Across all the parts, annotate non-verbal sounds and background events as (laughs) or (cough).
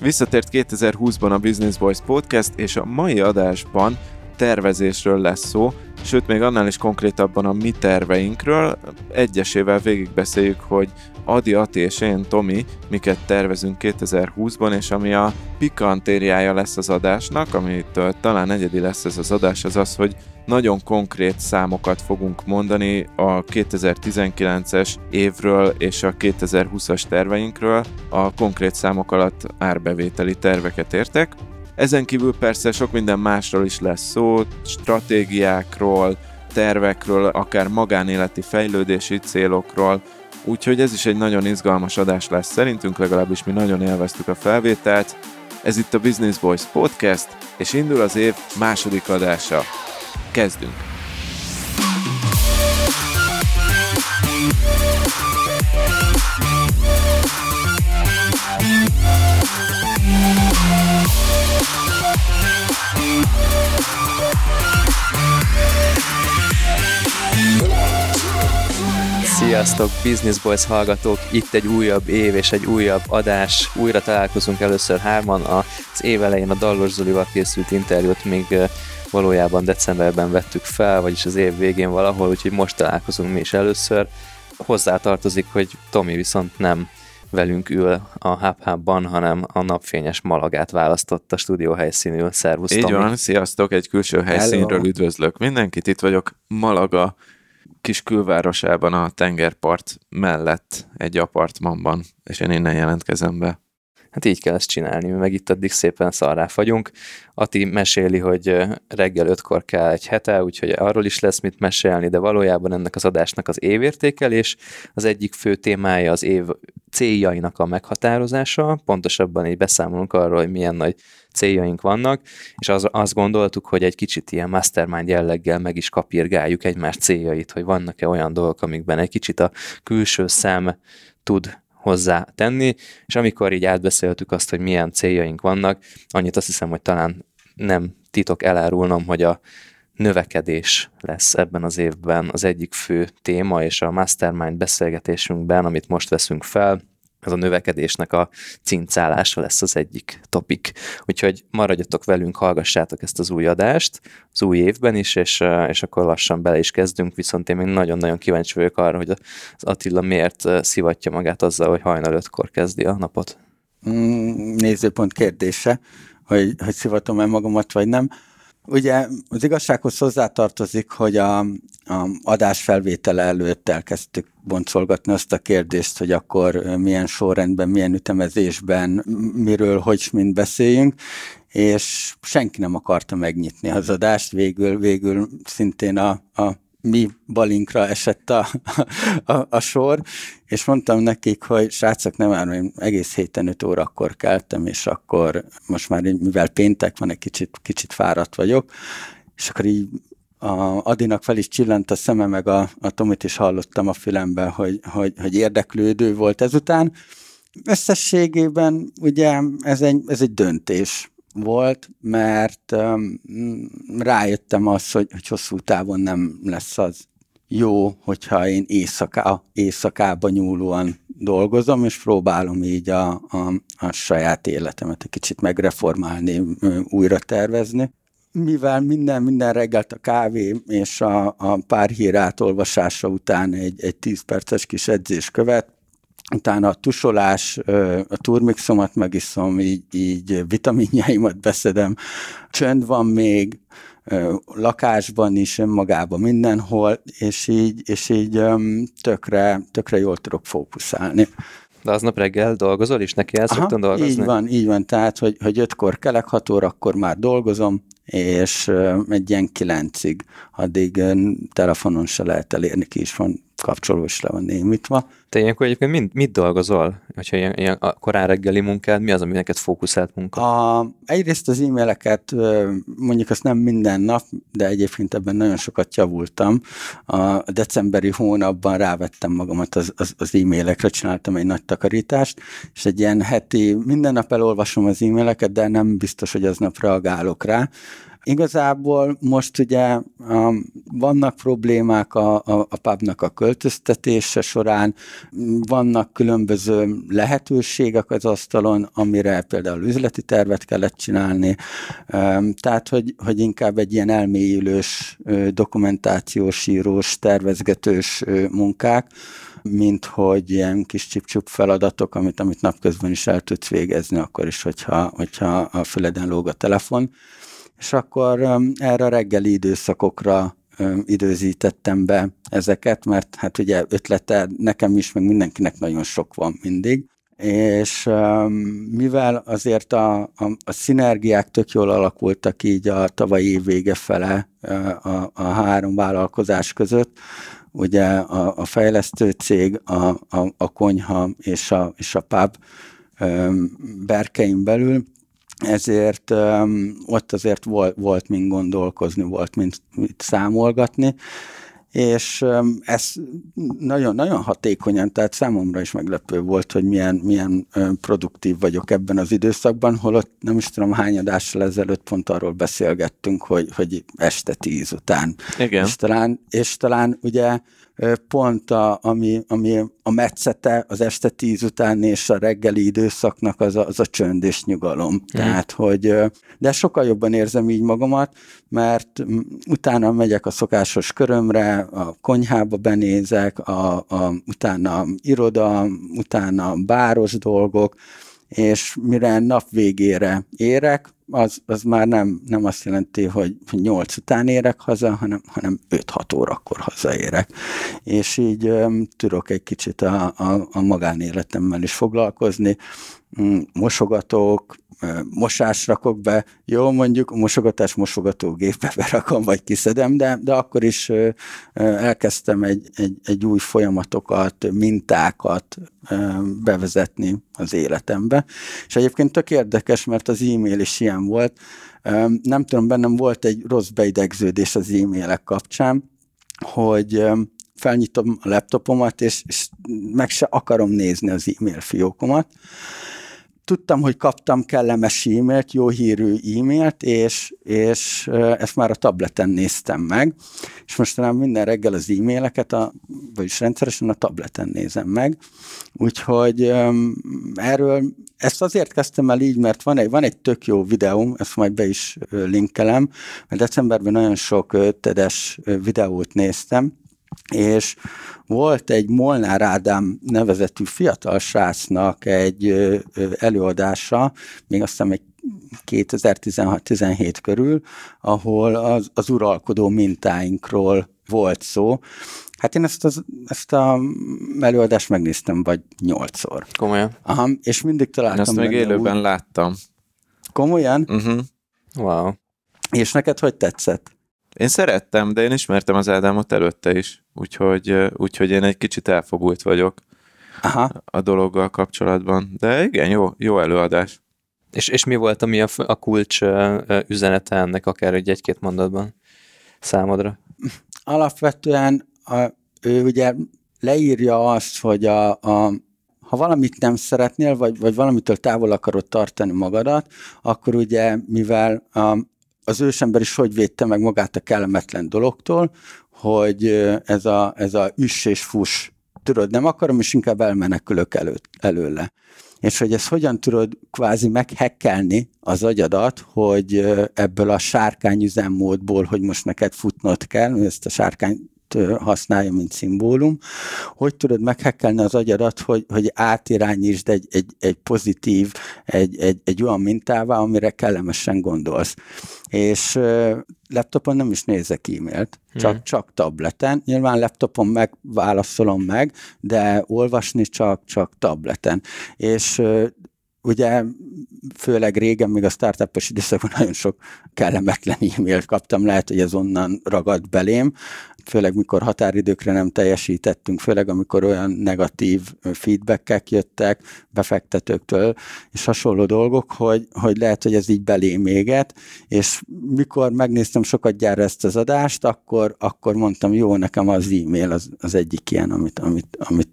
Visszatért 2020-ban a Business Boys Podcast, és a mai adásban tervezésről lesz szó, sőt még annál is konkrétabban a mi terveinkről. Egyesével végigbeszéljük, hogy Adi, Ati és én, Tomi, miket tervezünk 2020-ban, és ami a pikantériája lesz az adásnak, amitől talán egyedi lesz ez az adás, az az, hogy nagyon konkrét számokat fogunk mondani a 2019-es évről és a 2020-as terveinkről. A konkrét számok alatt árbevételi terveket értek. Ezen kívül persze sok minden másról is lesz szó, stratégiákról, tervekről, akár magánéleti fejlődési célokról, úgyhogy ez is egy nagyon izgalmas adás lesz szerintünk, legalábbis mi nagyon élveztük a felvételt. Ez itt a Business Boys Podcast, és indul az év második adása. Kezdünk! Sziasztok, Business Boys hallgatók! Itt egy újabb év és egy újabb adás. Újra találkozunk először hárman. Az év elején a Dallos Zolival készült interjút még valójában decemberben vettük fel, vagyis az év végén valahol, úgyhogy most találkozunk mi is először. Hozzá tartozik, hogy Tomi viszont nem velünk ül a hub hanem a napfényes Malagát választott a stúdió helyszínül. Szervusz, Így Tomi. van, sziasztok, egy külső helyszínről Hello. üdvözlök mindenkit. Itt vagyok Malaga kis külvárosában a tengerpart mellett egy apartmanban, és én innen jelentkezem be. Hát így kell ezt csinálni, meg itt addig szépen szarrá fagyunk. Ati meséli, hogy reggel ötkor kell egy hete, úgyhogy arról is lesz mit mesélni, de valójában ennek az adásnak az évértékelés, az egyik fő témája az év céljainak a meghatározása, pontosabban így beszámolunk arról, hogy milyen nagy céljaink vannak, és az, azt gondoltuk, hogy egy kicsit ilyen mastermind jelleggel meg is kapirgáljuk egymás céljait, hogy vannak-e olyan dolgok, amikben egy kicsit a külső szem tud hozzá tenni, és amikor így átbeszéltük azt, hogy milyen céljaink vannak, annyit azt hiszem, hogy talán nem titok elárulnom, hogy a növekedés lesz ebben az évben az egyik fő téma, és a mastermind beszélgetésünkben, amit most veszünk fel, ez a növekedésnek a cincálása lesz az egyik topik. Úgyhogy maradjatok velünk, hallgassátok ezt az új adást, az új évben is, és, és akkor lassan bele is kezdünk, viszont én még nagyon-nagyon kíváncsi vagyok arra, hogy az Attila miért szivatja magát azzal, hogy hajnal ötkor kezdi a napot. Mm, nézőpont kérdése, hogy, hogy szivatom-e magamat, vagy nem. Ugye az igazsághoz hozzátartozik, hogy a, a adás felvétele előtt elkezdtük boncolgatni azt a kérdést, hogy akkor milyen sorrendben, milyen ütemezésben, miről, hogy mind beszéljünk, és senki nem akarta megnyitni az adást, végül, végül szintén a, a mi balinkra esett a, a, a sor, és mondtam nekik, hogy srácok, nem én egész héten 5 órakor keltem, és akkor most már, mivel péntek van, egy kicsit, kicsit fáradt vagyok, és akkor így a Adinak fel is csillant a szeme, meg a, a Tomit is hallottam a fülemben, hogy, hogy, hogy érdeklődő volt ezután. Összességében ugye ez egy, ez egy döntés volt, mert um, rájöttem az, hogy, hogy hosszú távon nem lesz az jó, hogyha én éjszaká, éjszakába nyúlóan dolgozom, és próbálom így a, a, a saját életemet egy kicsit megreformálni, újra tervezni. Mivel minden, minden reggelt a kávé és a, a pár hír átolvasása után egy, egy 10 perces kis edzés követ, utána a tusolás, a turmixomat megiszom, így, így vitaminjaimat beszedem, csönd van még, lakásban is, önmagában mindenhol, és így, és így tökre, tökre jól tudok fókuszálni. De aznap reggel dolgozol, és neki el szoktam dolgozni? Így van, így van, tehát, hogy, hogy ötkor kelek, hat órakor már dolgozom, és egy ilyen kilencig, addig telefonon se lehet elérni, ki is van kapcsoló is le van némítva. Te ilyenkor egyébként mind, mit dolgozol? Hogyha ilyen, ilyen a korán reggeli munkád, mi az, ami neked fókuszált munka? A, egyrészt az e-maileket, mondjuk azt nem minden nap, de egyébként ebben nagyon sokat javultam. A decemberi hónapban rávettem magamat az, az, az e-mailekre, csináltam egy nagy takarítást, és egy ilyen heti, minden nap elolvasom az e-maileket, de nem biztos, hogy aznap reagálok rá, Igazából most ugye um, vannak problémák a, a, a pubnak a költöztetése során, vannak különböző lehetőségek az asztalon, amire például üzleti tervet kellett csinálni, um, tehát hogy, hogy inkább egy ilyen elmélyülős, dokumentációs, írós, tervezgetős munkák, mint hogy ilyen kis csipcsup feladatok, amit, amit napközben is el tudsz végezni, akkor is, hogyha, hogyha a füleden lóg a telefon. És akkor erre a reggeli időszakokra időzítettem be ezeket, mert hát ugye ötlete nekem is, meg mindenkinek nagyon sok van mindig, és mivel azért a, a, a szinergiák tök jól alakultak így a tavalyi év vége fele a, a három vállalkozás között, ugye a, a fejlesztő cég, a, a, a konyha és a, és a pub berkein belül, ezért um, ott azért volt, volt mint gondolkozni, volt mint, mint számolgatni, és ez nagyon, nagyon hatékonyan, tehát számomra is meglepő volt, hogy milyen, milyen produktív vagyok ebben az időszakban, holott nem is tudom hány adással ezelőtt pont arról beszélgettünk, hogy, hogy este tíz után. Igen. És talán, és talán ugye pont a, ami, ami a metszete az este tíz után és a reggeli időszaknak az a, az a csönd és nyugalom. Mm. Tehát, hogy, de sokkal jobban érzem így magamat, mert utána megyek a szokásos körömre, a konyhába benézek, a, a, utána iroda, utána báros dolgok, és mire nap végére érek, az, az már nem, nem azt jelenti, hogy 8 után érek haza, hanem, hanem 5-6 órakor hazaérek. És így um, tudok egy kicsit a, a, a magánéletemmel is foglalkozni, mm, mosogatók, mosás rakok be, jó, mondjuk mosogatás mosogatógépbe (laughs) berakom, vagy kiszedem, de, de akkor is elkezdtem egy, egy, egy új folyamatokat, mintákat bevezetni az életembe. És egyébként tök érdekes, mert az e-mail is ilyen volt. Nem tudom, bennem volt egy rossz beidegződés az e-mailek kapcsán, hogy felnyitom a laptopomat, és, és meg se akarom nézni az e-mail fiókomat, tudtam, hogy kaptam kellemes e-mailt, jó hírű e-mailt, és, és ezt már a tableten néztem meg, és mostanában minden reggel az e-maileket, a, vagyis rendszeresen a tableten nézem meg, úgyhogy erről ezt azért kezdtem el így, mert van egy, van egy tök jó videóm, ezt majd be is linkelem, mert decemberben nagyon sok tedes videót néztem, és volt egy Molnár Ádám nevezetű fiatal srácnak egy előadása, még azt hiszem egy 2016-17 körül, ahol az, az uralkodó mintáinkról volt szó. Hát én ezt, az, ezt a előadást megnéztem vagy nyolcszor. Komolyan? Aha, és mindig találtam. Én azt még élőben úgy... láttam. Komolyan? Uh-huh. Wow. És neked hogy tetszett? Én szerettem, de én ismertem az Ádámot előtte is, úgyhogy, úgyhogy én egy kicsit elfogult vagyok Aha. a dologgal kapcsolatban. De igen, jó, jó előadás. És, és mi volt, ami a, a kulcs üzenete ennek, akár egy egy-két mondatban számodra? Alapvetően a, ő ugye leírja azt, hogy a, a, ha valamit nem szeretnél, vagy, vagy valamitől távol akarod tartani magadat, akkor ugye, mivel a, az ősember is hogy védte meg magát a kellemetlen dologtól, hogy ez a, ez a üss és fuss, tudod, nem akarom, és inkább elmenekülök elő, előle. És hogy ezt hogyan tudod kvázi meghekkelni az agyadat, hogy ebből a sárkány üzemmódból, hogy most neked futnod kell, ezt a sárkány használja, mint szimbólum. Hogy tudod meghekkelni az agyadat, hogy, hogy átirányítsd egy, egy, egy pozitív, egy, egy, egy olyan mintává, amire kellemesen gondolsz. És laptopon nem is nézek e-mailt, csak, hmm. csak tableten. Nyilván laptopon megválaszolom meg, de olvasni csak, csak tableten. És ugye főleg régen, még a startupos időszakban nagyon sok kellemetlen e-mailt kaptam, lehet, hogy ez onnan ragadt belém, főleg mikor határidőkre nem teljesítettünk, főleg amikor olyan negatív feedbackek jöttek befektetőktől, és hasonló dolgok, hogy, hogy lehet, hogy ez így belém éget, és mikor megnéztem sokat gyára ezt az adást, akkor, akkor mondtam, jó, nekem az e-mail az, az egyik ilyen, amit, amit, amit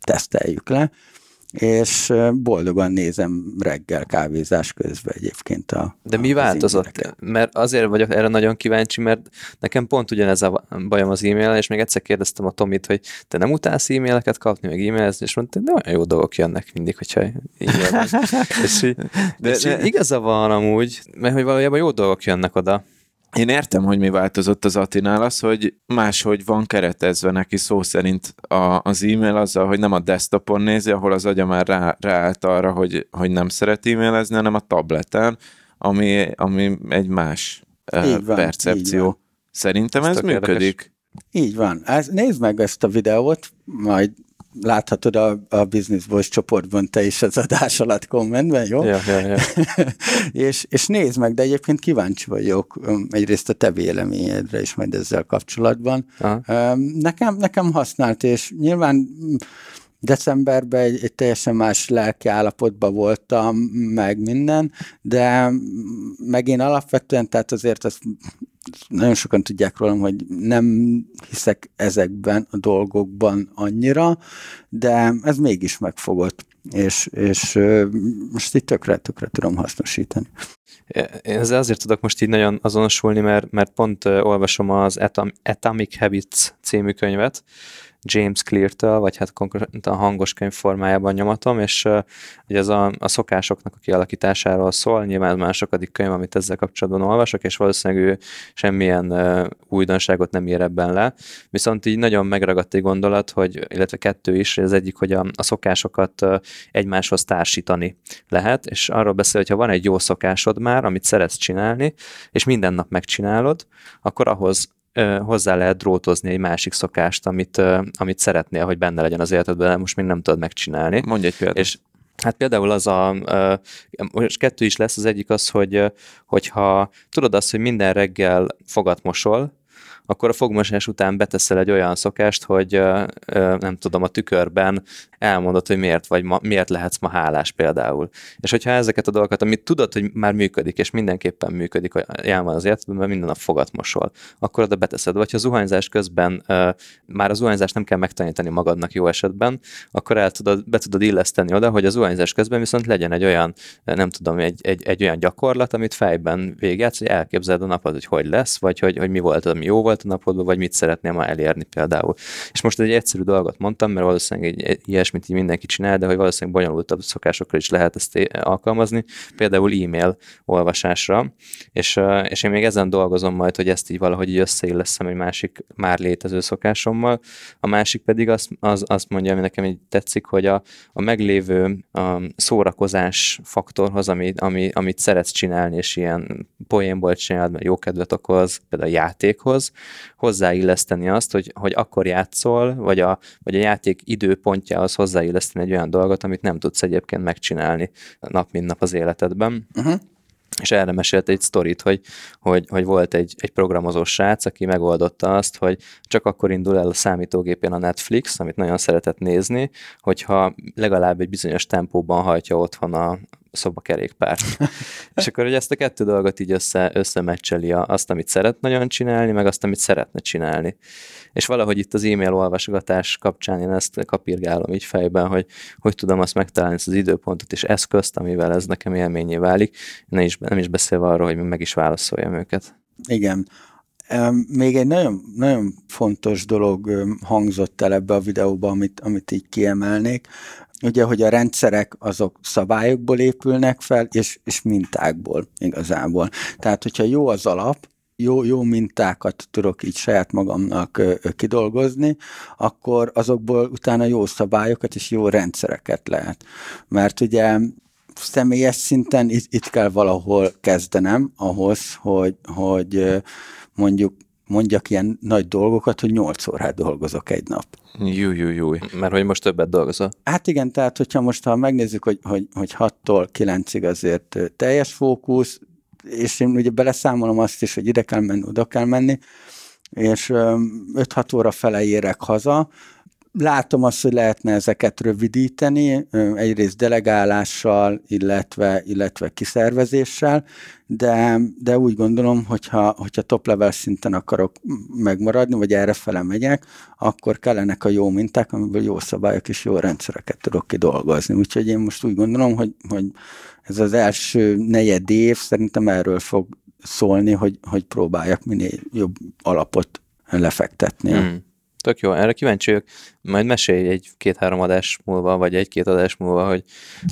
teszteljük le, és boldogan nézem reggel kávézás közben egyébként a De mi változott? Mert azért vagyok erre nagyon kíváncsi, mert nekem pont ugyanez a bajom az e-mail, és még egyszer kérdeztem a Tomit, hogy te nem utálsz e-maileket kapni, meg e-mailezni, és mondta, de olyan jó dolgok jönnek mindig, hogyha e-mail (laughs) és, de, és de, igaza van amúgy, mert hogy valójában jó dolgok jönnek oda. Én értem, hogy mi változott az Atinál, az, hogy máshogy van keretezve neki szó szerint a, az e-mail azzal, hogy nem a desktopon nézi, ahol az agya már rá, ráállt arra, hogy, hogy nem szeret e-mailezni, hanem a tableten, ami, ami egy más így van, percepció. Így van. Szerintem ez, ez működik. Érdekes. Így van. Ez, nézd meg ezt a videót, majd láthatod a, a Business Voice csoportban te is az adás alatt kommentben, jó? Ja, ja, ja. (laughs) és, és nézd meg, de egyébként kíváncsi vagyok um, egyrészt a te véleményedre is majd ezzel kapcsolatban. Aha. Um, nekem, nekem használt, és nyilván decemberben egy, egy teljesen más lelki állapotban voltam, meg minden, de mm, meg én alapvetően, tehát azért azt nagyon sokan tudják rólam, hogy nem hiszek ezekben a dolgokban annyira, de ez mégis megfogott, és, és most itt tökre, tökre tudom hasznosítani. Én ezzel azért tudok most így nagyon azonosulni, mert, mert pont olvasom az Atomic Habits című könyvet, James Clear-től, vagy hát konkrétan hangos könyv formájában nyomatom, és ugye ez a, a szokásoknak a kialakításáról szól, nyilván már sokadik könyv, amit ezzel kapcsolatban olvasok, és valószínűleg ő semmilyen újdonságot nem ér ebben le. Viszont így nagyon megragadt egy gondolat, hogy, illetve kettő is, az egyik, hogy a, a szokásokat egymáshoz társítani lehet, és arról beszél, hogy ha van egy jó szokásod már, amit szeretsz csinálni, és minden nap megcsinálod, akkor ahhoz hozzá lehet drótozni egy másik szokást, amit, amit szeretnél, hogy benne legyen az életedben, de most még nem tudod megcsinálni. Mondj egy példát. És Hát például az a, most kettő is lesz, az egyik az, hogy hogyha tudod azt, hogy minden reggel fogat mosol, akkor a fogmosás után beteszel egy olyan szokást, hogy nem tudom, a tükörben elmondod, hogy miért vagy ma, miért lehetsz ma hálás például. És hogyha ezeket a dolgokat, amit tudod, hogy már működik, és mindenképpen működik, hogy jelen van az életben, mert minden nap fogat mosol, akkor oda beteszed. Vagy ha zuhanyzás közben már a zuhanyzást nem kell megtanítani magadnak jó esetben, akkor el tudod, be tudod illeszteni oda, hogy a zuhanyzás közben viszont legyen egy olyan, nem tudom, egy, egy, egy olyan gyakorlat, amit fejben végetsz, hogy elképzeled a napod, hogy hogy lesz, vagy hogy, hogy mi volt, ami jó volt a napodban, vagy mit szeretnél ma elérni például. És most egy egyszerű dolgot mondtam, mert valószínűleg egy, egy ilyesmit így mindenki csinál, de hogy valószínűleg bonyolultabb szokásokra is lehet ezt alkalmazni, például e-mail olvasásra, és, és én még ezen dolgozom majd, hogy ezt így valahogy így összeilleszem egy másik már létező szokásommal. A másik pedig azt, az, azt mondja, ami nekem így tetszik, hogy a, a meglévő a szórakozás faktorhoz, ami, ami, amit szeretsz csinálni, és ilyen poénból csinálod, mert jó kedvet okoz, például a játékhoz, hozzáilleszteni azt, hogy, hogy akkor játszol, vagy a, vagy a játék időpontjához hozzáilleszteni egy olyan dolgot, amit nem tudsz egyébként megcsinálni nap mint nap az életedben. Uh-huh és erre mesélt egy sztorit, hogy, hogy, hogy volt egy, egy programozó srác, aki megoldotta azt, hogy csak akkor indul el a számítógépén a Netflix, amit nagyon szeretett nézni, hogyha legalább egy bizonyos tempóban hajtja otthon a, szobakerékpárt. (laughs) és akkor, hogy ezt a kettő dolgot így össze, összemeccseli azt, amit szeret nagyon csinálni, meg azt, amit szeretne csinálni. És valahogy itt az e-mail olvasgatás kapcsán én ezt kapirgálom így fejben, hogy hogy tudom azt megtalálni ezt az időpontot és eszközt, amivel ez nekem élményé válik, nem is, nem is beszélve arról, hogy meg is válaszoljam őket. Igen. Még egy nagyon, nagyon fontos dolog hangzott el ebbe a videóba, amit, amit így kiemelnék, ugye, hogy a rendszerek azok szabályokból épülnek fel, és, és mintákból igazából. Tehát, hogyha jó az alap, jó, jó mintákat tudok így saját magamnak kidolgozni, akkor azokból utána jó szabályokat és jó rendszereket lehet. Mert ugye személyes szinten itt, itt kell valahol kezdenem ahhoz, hogy, hogy mondjuk mondjak ilyen nagy dolgokat, hogy 8 órát dolgozok egy nap. Jú, jú, jú. Mert hogy most többet dolgozol? Hát igen, tehát hogyha most ha megnézzük, hogy, hogy, hogy 6-tól 9-ig azért teljes fókusz, és én ugye beleszámolom azt is, hogy ide kell menni, oda kell menni, és 5-6 óra fele érek haza, Látom azt, hogy lehetne ezeket rövidíteni, egyrészt delegálással, illetve, illetve kiszervezéssel, de, de úgy gondolom, hogyha, hogyha top level szinten akarok megmaradni, vagy erre fele megyek, akkor kellenek a jó minták, amiből jó szabályok és jó rendszereket tudok kidolgozni. Úgyhogy én most úgy gondolom, hogy, hogy ez az első negyed év szerintem erről fog szólni, hogy, hogy próbáljak minél jobb alapot lefektetni. Mm. Tök jó, erre kíváncsi vagyok. Majd mesélj egy-két-három adás múlva, vagy egy-két adás múlva, hogy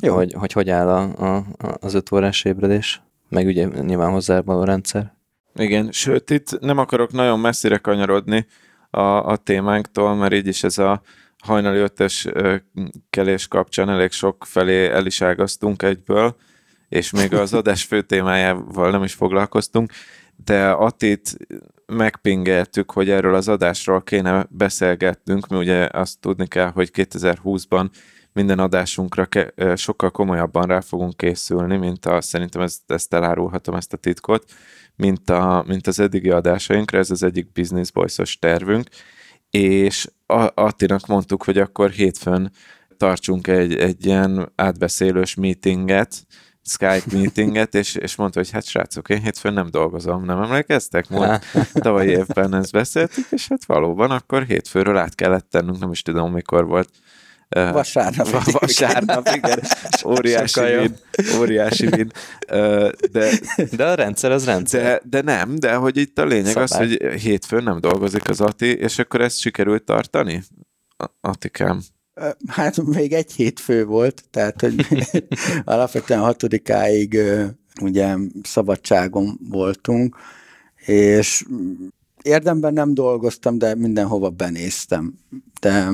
jó. Hogy, hogy, hogy áll a, a, az öt órás ébredés, meg ugye nyilván hozzá a rendszer. Igen, sőt itt nem akarok nagyon messzire kanyarodni a, a témánktól, mert így is ez a hajnali ötös kelés kapcsán elég sok felé el is ágaztunk egyből, és még az adás fő témájával nem is foglalkoztunk, de Atit megpingeltük, hogy erről az adásról kéne beszélgetnünk, mi ugye azt tudni kell, hogy 2020-ban minden adásunkra ke- sokkal komolyabban rá fogunk készülni, mint a, szerintem ezt, ezt elárulhatom, ezt a titkot, mint, a, mint az eddigi adásainkra, ez az egyik Business Boys-os tervünk, és Attinak mondtuk, hogy akkor hétfőn tartsunk egy, egy ilyen átbeszélős meetinget, Skype meetinget, és, és mondta, hogy hát srácok, én hétfőn nem dolgozom, nem emlékeztek? Múlt tavalyi évben ezt beszéltük, és hát valóban akkor hétfőről át kellett tennünk, nem is tudom mikor volt. Vasárnap. Vasárnap, igen. Óriási vin. Óriási vin. De, de a rendszer az rendszer. De, de nem, de hogy itt a lényeg Szabály. az, hogy hétfőn nem dolgozik az Ati, és akkor ezt sikerült tartani? Atikám. Hát még egy hétfő volt, tehát hogy (laughs) alapvetően hatodikáig ugye szabadságon voltunk, és érdemben nem dolgoztam, de mindenhova benéztem. De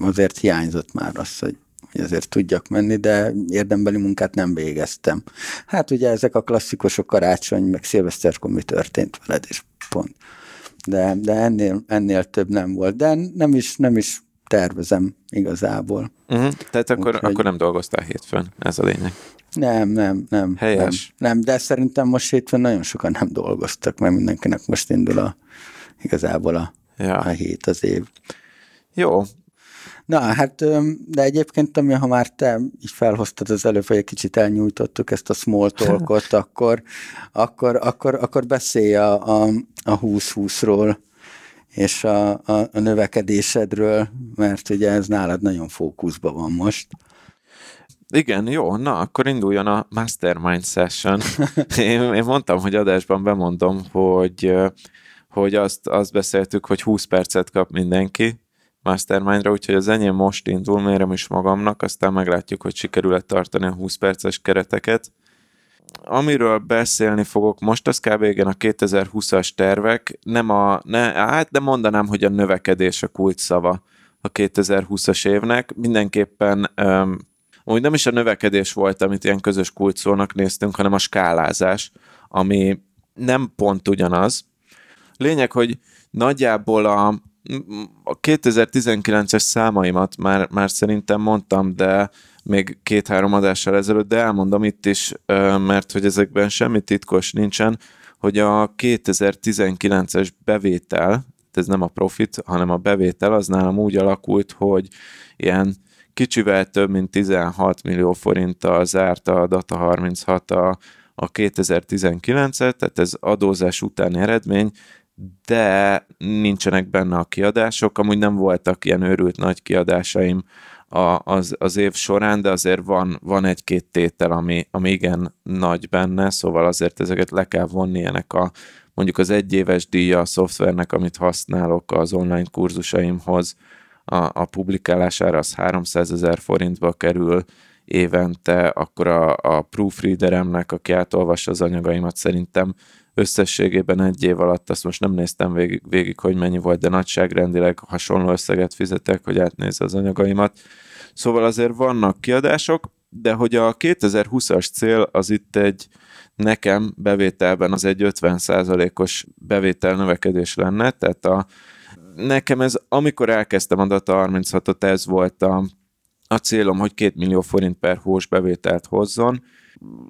azért hiányzott már az, hogy, hogy azért tudjak menni, de érdembeli munkát nem végeztem. Hát ugye ezek a klasszikusok karácsony, meg szilveszterkor mi történt veled, és pont. De, de ennél, ennél több nem volt. De nem is, nem is tervezem igazából. Uh-huh. Tehát akkor, Úgyhogy... akkor nem dolgoztál hétfőn, ez a lényeg. Nem, nem, nem. Helyes. Nem, nem, de szerintem most hétfőn nagyon sokan nem dolgoztak, mert mindenkinek most indul a, igazából a, ja. a hét, az év. Jó. Na, hát, de egyébként, ami, ha már te így felhoztad az előbb, hogy egy kicsit elnyújtottuk ezt a small talkot, (laughs) akkor, akkor, akkor, akkor beszélj a, a, a 20-20-ról és a, a, a növekedésedről, mert ugye ez nálad nagyon fókuszban van most. Igen, jó, na, akkor induljon a Mastermind Session. (laughs) én, én mondtam, hogy adásban bemondom, hogy, hogy azt, azt beszéltük, hogy 20 percet kap mindenki Mastermindra, úgyhogy az enyém most indul, mérem is magamnak, aztán meglátjuk, hogy sikerül-e tartani a 20 perces kereteket amiről beszélni fogok most, az kb. igen a 2020-as tervek, nem a, ne, hát de mondanám, hogy a növekedés a kult szava a 2020-as évnek. Mindenképpen um, úgy nem is a növekedés volt, amit ilyen közös kulcsszónak néztünk, hanem a skálázás, ami nem pont ugyanaz. Lényeg, hogy nagyjából a, a 2019-es számaimat már, már szerintem mondtam, de még két-három adással ezelőtt, de elmondom itt is, mert hogy ezekben semmi titkos nincsen, hogy a 2019-es bevétel, ez nem a profit, hanem a bevétel, az nálam úgy alakult, hogy ilyen kicsivel több mint 16 millió forinttal zárta a Data 36 a, a 2019-et, tehát ez adózás utáni eredmény, de nincsenek benne a kiadások, amúgy nem voltak ilyen őrült nagy kiadásaim a, az, az év során, de azért van, van egy-két tétel, ami, ami igen nagy benne, szóval azért ezeket le kell vonni ennek a mondjuk az egyéves díja a szoftvernek, amit használok az online kurzusaimhoz, a, a publikálására az 300 ezer forintba kerül évente, akkor a, a proofreaderemnek, aki átolvassa az anyagaimat, szerintem összességében egy év alatt, azt most nem néztem végig, végig, hogy mennyi volt, de nagyságrendileg hasonló összeget fizetek, hogy átnézze az anyagaimat. Szóval azért vannak kiadások, de hogy a 2020-as cél az itt egy nekem bevételben az egy 50%-os bevétel növekedés lenne, tehát a, nekem ez, amikor elkezdtem a Data 36-ot, ez volt a, a célom, hogy 2 millió forint per hós bevételt hozzon,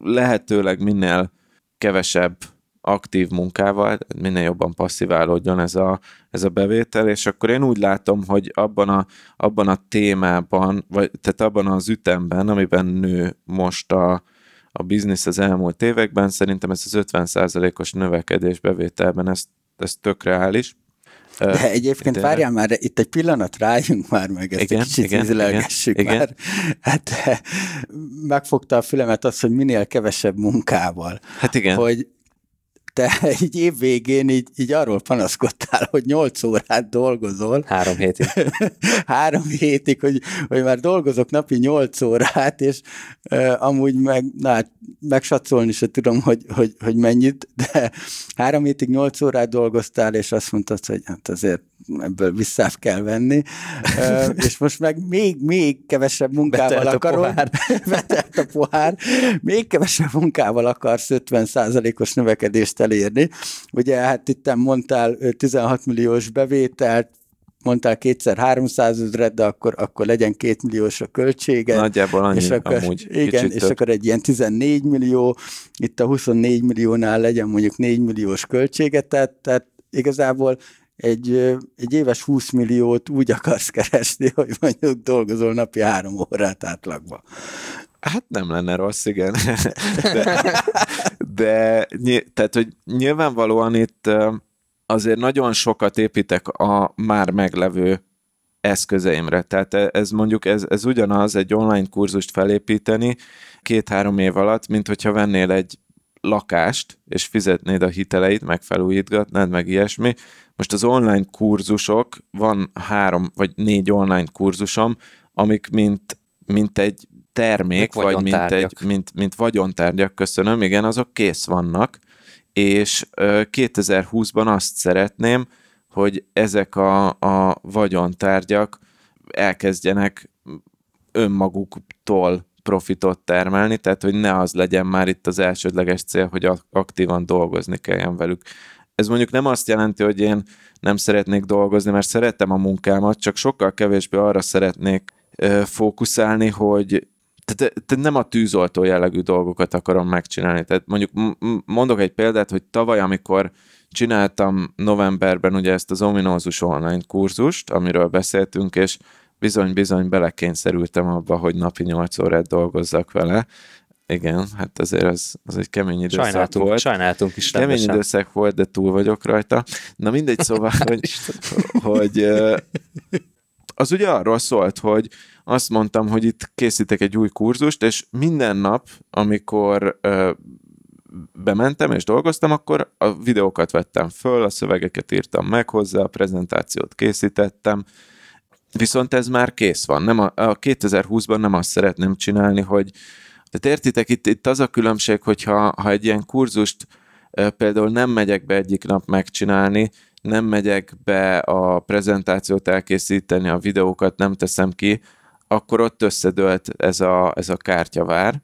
lehetőleg minél kevesebb aktív munkával, minél jobban passziválódjon ez a, ez a bevétel, és akkor én úgy látom, hogy abban a, abban a témában, vagy tehát abban az ütemben, amiben nő most a, a biznisz az elmúlt években, szerintem ez az 50%-os növekedés bevételben, ez, ez tök reális. De egyébként de... várjál már, itt egy pillanat rájunk már meg, ezt igen, egy kicsit igen, ízlelgessük igen, már. Igen. Hát megfogta a fülemet az, hogy minél kevesebb munkával. Hát igen. Hogy te egy év végén így, így arról panaszkodtál, hogy 8 órát dolgozol. Három hétig. (laughs) Három hétig, hogy, hogy már dolgozok napi 8 órát, és uh, amúgy meg, na, hát megsatszolni se tudom, hogy, hogy, hogy mennyit, de három hétig 8 órát dolgoztál, és azt mondtad, hogy hát azért ebből vissza kell venni, uh, (laughs) és most meg még, még kevesebb munkával Betelt akarod. A pohár. (laughs) Betelt a pohár. Még kevesebb munkával akarsz 50 os növekedést elérni. Ugye hát itt mondtál 16 milliós bevételt, mondtál kétszer 300 ezeret, de akkor, akkor legyen két milliós a költsége. Nagyjából annyi, és akkor, amúgy. Igen, és több. akkor egy ilyen 14 millió, itt a 24 milliónál legyen mondjuk 4 milliós költsége, tehát, tehát igazából egy, egy éves 20 milliót úgy akarsz keresni, (laughs) hogy mondjuk dolgozol napi három órát átlagban. Hát nem lenne rossz, igen. (laughs) De, de tehát, hogy nyilvánvalóan itt azért nagyon sokat építek a már meglevő eszközeimre. Tehát e, ez mondjuk, ez, ez ugyanaz egy online kurzust felépíteni két-három év alatt, mint hogyha vennél egy lakást, és fizetnéd a hiteleit, meg felújítgatnád, meg ilyesmi. Most az online kurzusok, van három vagy négy online kurzusom, amik mint, mint egy termék, vagy mint, egy, mint, mint vagyontárgyak, köszönöm, igen, azok kész vannak, és 2020-ban azt szeretném, hogy ezek a, a vagyontárgyak elkezdjenek önmaguktól profitot termelni, tehát hogy ne az legyen már itt az elsődleges cél, hogy aktívan dolgozni kelljen velük. Ez mondjuk nem azt jelenti, hogy én nem szeretnék dolgozni, mert szeretem a munkámat, csak sokkal kevésbé arra szeretnék fókuszálni, hogy tehát, tehát nem a tűzoltó jellegű dolgokat akarom megcsinálni. Tehát mondjuk mondok egy példát, hogy tavaly, amikor csináltam novemberben ugye ezt az ominózus online kurzust, amiről beszéltünk, és bizony-bizony belekényszerültem abba, hogy napi 8 órát dolgozzak vele. Igen, hát azért az, az egy kemény időszak sajnáltunk, volt. Sajnáltunk is Kemény rendesen. időszak volt, de túl vagyok rajta. Na mindegy, szóval, (laughs) hogy, hogy az ugye arról szólt, hogy azt mondtam, hogy itt készítek egy új kurzust, és minden nap, amikor ö, bementem és dolgoztam, akkor a videókat vettem föl, a szövegeket írtam meg hozzá, a prezentációt készítettem, viszont ez már kész van. Nem a, a 2020-ban nem azt szeretném csinálni, hogy tehát értitek, itt, itt az a különbség, hogyha ha egy ilyen kurzust például nem megyek be egyik nap megcsinálni, nem megyek be a prezentációt elkészíteni, a videókat nem teszem ki, akkor ott összedőlt ez a, ez a kártyavár,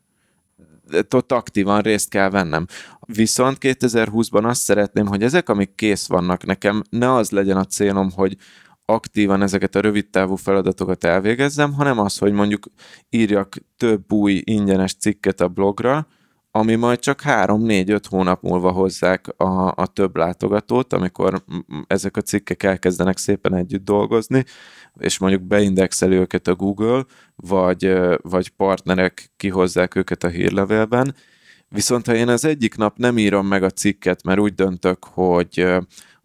ott aktívan részt kell vennem. Viszont 2020-ban azt szeretném, hogy ezek, amik kész vannak nekem, ne az legyen a célom, hogy aktívan ezeket a rövid távú feladatokat elvégezzem, hanem az, hogy mondjuk írjak több új ingyenes cikket a blogra, ami majd csak 3-4-5 hónap múlva hozzák a, a több látogatót, amikor ezek a cikkek elkezdenek szépen együtt dolgozni, és mondjuk beindexeli őket a Google, vagy, vagy partnerek kihozzák őket a hírlevélben, Viszont ha én az egyik nap nem írom meg a cikket, mert úgy döntök, hogy,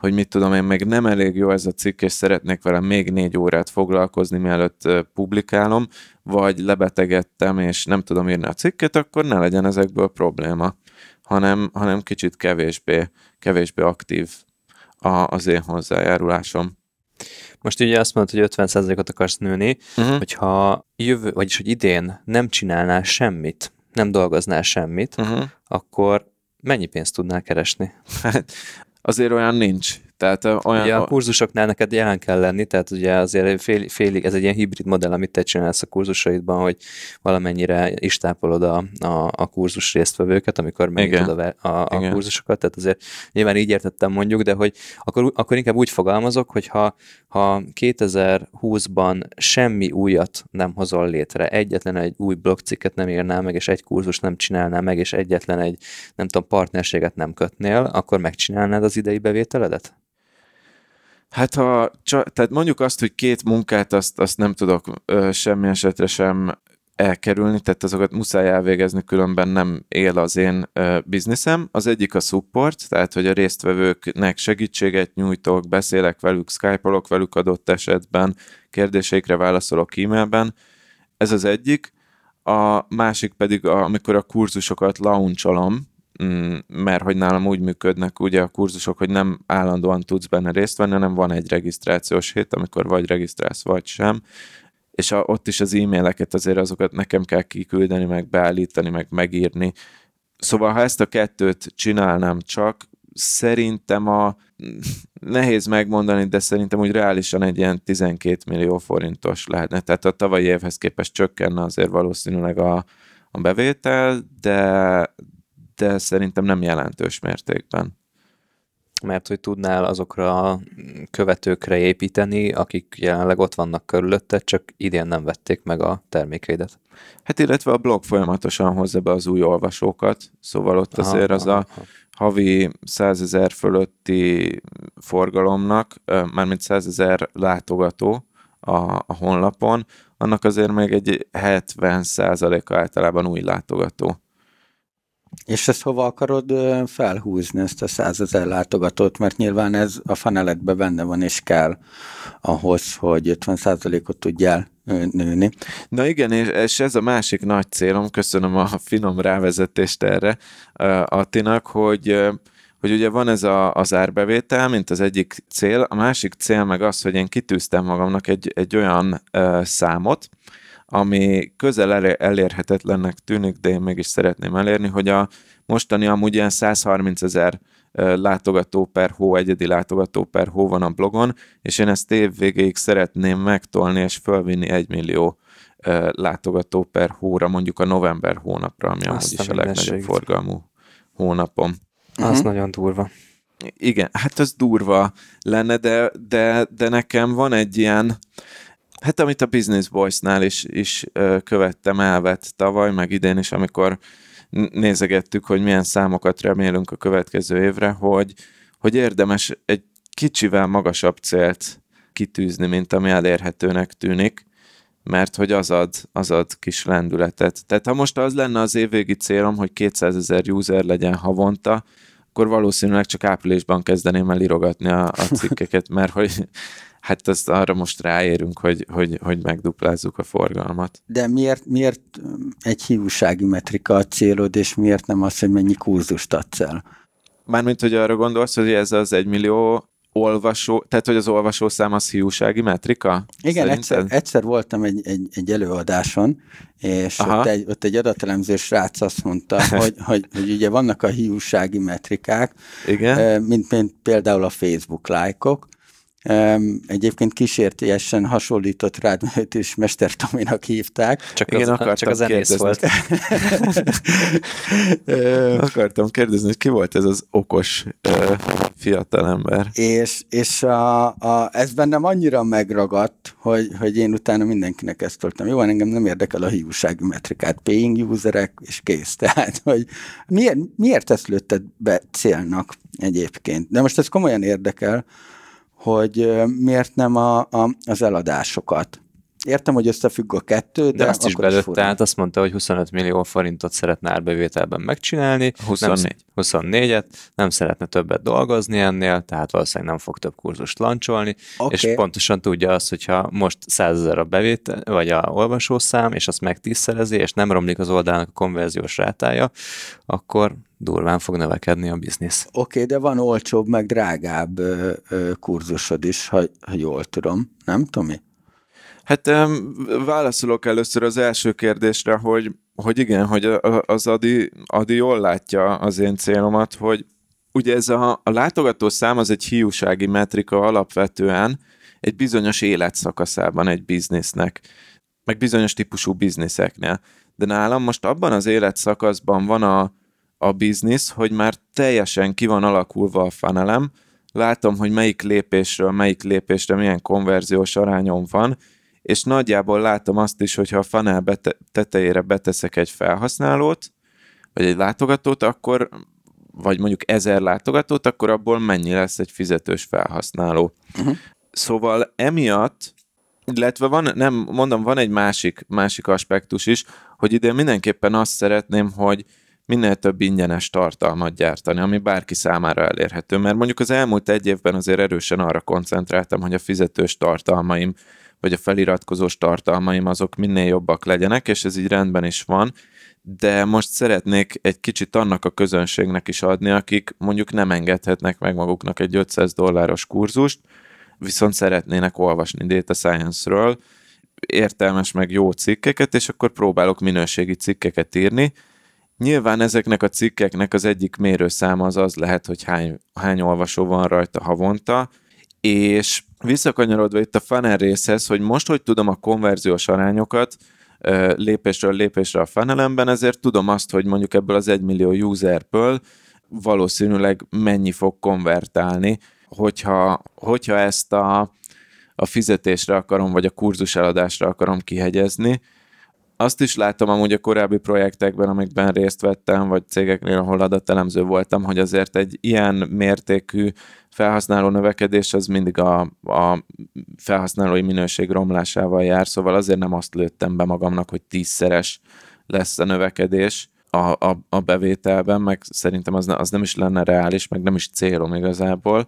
hogy mit tudom én, meg nem elég jó ez a cikk, és szeretnék vele még négy órát foglalkozni, mielőtt publikálom, vagy lebetegedtem, és nem tudom írni a cikket, akkor ne legyen ezekből probléma, hanem, hanem kicsit kevésbé, kevésbé aktív a, az én hozzájárulásom. Most ugye azt mondod, hogy 50%-ot akarsz nőni, uh-huh. hogyha jövő, vagyis hogy idén nem csinálnál semmit, nem dolgoznál semmit, uh-huh. akkor mennyi pénzt tudnál keresni? Hát azért olyan nincs. Tehát olyan... Ugye a kurzusoknál neked jelen kell lenni, tehát ugye azért fél, félig, ez egy ilyen hibrid modell, amit te csinálsz a kurzusaidban, hogy valamennyire is tápolod a, a, a kurzus résztvevőket, amikor megnyitod a, a, a kurzusokat, tehát azért nyilván így értettem mondjuk, de hogy akkor, akkor inkább úgy fogalmazok, hogy ha, ha 2020-ban semmi újat nem hozol létre, egyetlen egy új blogcikket nem írnál meg, és egy kurzus nem csinálnál meg, és egyetlen egy, nem tudom, partnerséget nem kötnél, akkor megcsinálnád az idei bevételedet? Hát ha, tehát mondjuk azt, hogy két munkát, azt, azt nem tudok ö, semmi esetre sem elkerülni, tehát azokat muszáj elvégezni, különben nem él az én ö, bizniszem. Az egyik a support, tehát hogy a résztvevőknek segítséget nyújtok, beszélek velük, skype-olok velük adott esetben, kérdéseikre válaszolok e-mailben. Ez az egyik. A másik pedig, amikor a kurzusokat launcholom, mert hogy nálam úgy működnek ugye a kurzusok, hogy nem állandóan tudsz benne részt venni, hanem van egy regisztrációs hét, amikor vagy regisztrálsz, vagy sem, és a, ott is az e-maileket azért azokat nekem kell kiküldeni, meg beállítani, meg megírni. Szóval ha ezt a kettőt csinálnám csak, szerintem a nehéz megmondani, de szerintem úgy reálisan egy ilyen 12 millió forintos lehetne. Tehát a tavalyi évhez képest csökkenne azért valószínűleg a, a bevétel, de, de szerintem nem jelentős mértékben. Mert hogy tudnál azokra a követőkre építeni, akik jelenleg ott vannak körülötted, csak idén nem vették meg a termékeidet. Hát illetve a blog folyamatosan hozza be az új olvasókat, szóval ott azért aha, az a havi 100 ezer fölötti forgalomnak, mármint 100 ezer látogató a, a honlapon, annak azért még egy 70 százaléka általában új látogató. És ezt hova akarod felhúzni, ezt a százezer látogatót, mert nyilván ez a faneletben benne van, és kell ahhoz, hogy 50%-ot tudjál nőni. Na igen, és ez a másik nagy célom, köszönöm a finom rávezetést erre Attinak, hogy hogy ugye van ez a, az árbevétel, mint az egyik cél, a másik cél meg az, hogy én kitűztem magamnak egy, egy olyan ö, számot, ami közel elérhetetlennek tűnik, de én mégis szeretném elérni, hogy a mostani amúgy ilyen 130 ezer látogató per hó, egyedi látogató per hó van a blogon, és én ezt év végéig szeretném megtolni és fölvinni egy millió látogató per hóra, mondjuk a november hónapra, ami amúgy is a legnagyobb forgalmú hónapom. Az uh-huh. nagyon durva. Igen, hát az durva lenne, de, de, de nekem van egy ilyen, hát amit a Business Boys-nál is, is követtem, elvett tavaly, meg idén is, amikor nézegettük, hogy milyen számokat remélünk a következő évre, hogy, hogy érdemes egy kicsivel magasabb célt kitűzni, mint ami elérhetőnek tűnik, mert hogy az ad, az ad kis lendületet. Tehát ha most az lenne az évvégi célom, hogy 200 ezer user legyen havonta, akkor valószínűleg csak áprilisban kezdeném el írogatni a, a cikkeket, mert hogy hát azt arra most ráérünk, hogy, hogy, hogy megduplázzuk a forgalmat. De miért, miért egy hiúsági metrika a célod, és miért nem az, hogy mennyi kurzust adsz el? Mármint, hogy arra gondolsz, hogy ez az egymillió olvasó, tehát hogy az olvasószám az hiúsági metrika? Igen, egyszer, egyszer voltam egy, egy, egy előadáson, és ott egy, ott egy adatelemző srác azt mondta, (laughs) hogy, hogy, hogy ugye vannak a hiúsági metrikák, Igen? Mint, mint például a Facebook lájkok, Egyébként kísértélyesen hasonlított rád, mert (laughs) is Mester Tominak hívták. Csak, Igen, az, csak az zenész volt. (laughs) akartam kérdezni, hogy ki volt ez az okos fiatalember. És, és a, a, ez bennem annyira megragadt, hogy, hogy én utána mindenkinek ezt toltam. Jó, engem nem érdekel a hiúsági metrikát, paying userek, és kész. (laughs) Tehát, hogy miért, miért ezt lőtted be célnak egyébként? De most ez komolyan érdekel, hogy miért nem a, a, az eladásokat. Értem, hogy összefügg a kettő, de, de azt is belőtt, tehát azt mondta, hogy 25 millió forintot szeretne árbevételben megcsinálni. 24. Nem, 24-et, nem szeretne többet dolgozni ennél, tehát valószínűleg nem fog több kurzust lancsolni, okay. és pontosan tudja azt, hogyha most 100 ezer a bevétel, vagy a olvasószám, és azt megtízszerezi, és nem romlik az oldalnak a konverziós rátája, akkor durván fog növekedni a biznisz. Oké, okay, de van olcsóbb, meg drágább ö, ö, kurzusod is, ha, ha jól tudom, nem, Tomi? Hát válaszolok először az első kérdésre, hogy, hogy igen, hogy az Adi, Adi jól látja az én célomat, hogy ugye ez a, a látogató szám az egy hiúsági metrika alapvetően egy bizonyos életszakaszában egy biznisznek, meg bizonyos típusú bizniszeknél. De nálam most abban az életszakaszban van a, a biznisz, hogy már teljesen ki van alakulva a fanelem, látom, hogy melyik lépésről, melyik lépésre milyen konverziós arányom van, és nagyjából látom azt is, hogyha a funnel bete- tetejére beteszek egy felhasználót, vagy egy látogatót, akkor vagy mondjuk ezer látogatót, akkor abból mennyi lesz egy fizetős felhasználó. Uh-huh. Szóval emiatt, illetve van, nem, mondom, van egy másik, másik aspektus is, hogy ide mindenképpen azt szeretném, hogy minél több ingyenes tartalmat gyártani, ami bárki számára elérhető. Mert mondjuk az elmúlt egy évben azért erősen arra koncentráltam, hogy a fizetős tartalmaim, vagy a feliratkozós tartalmaim azok minél jobbak legyenek, és ez így rendben is van, de most szeretnék egy kicsit annak a közönségnek is adni, akik mondjuk nem engedhetnek meg maguknak egy 500 dolláros kurzust, viszont szeretnének olvasni data science-ről, értelmes meg jó cikkeket, és akkor próbálok minőségi cikkeket írni. Nyilván ezeknek a cikkeknek az egyik mérőszáma az az lehet, hogy hány, hány olvasó van rajta havonta, és visszakanyarodva itt a funnel részhez, hogy most, hogy tudom a konverziós arányokat, lépésről lépésre a funelemben, ezért tudom azt, hogy mondjuk ebből az egymillió userből valószínűleg mennyi fog konvertálni, hogyha, hogyha ezt a, a fizetésre akarom, vagy a kurzus eladásra akarom kihegyezni. Azt is látom amúgy a korábbi projektekben, amikben részt vettem, vagy cégeknél, ahol adatelemző voltam, hogy azért egy ilyen mértékű felhasználó növekedés az mindig a, a felhasználói minőség romlásával jár, szóval azért nem azt lőttem be magamnak, hogy tízszeres lesz a növekedés a, a, a bevételben, meg szerintem az, az nem is lenne reális, meg nem is célom igazából,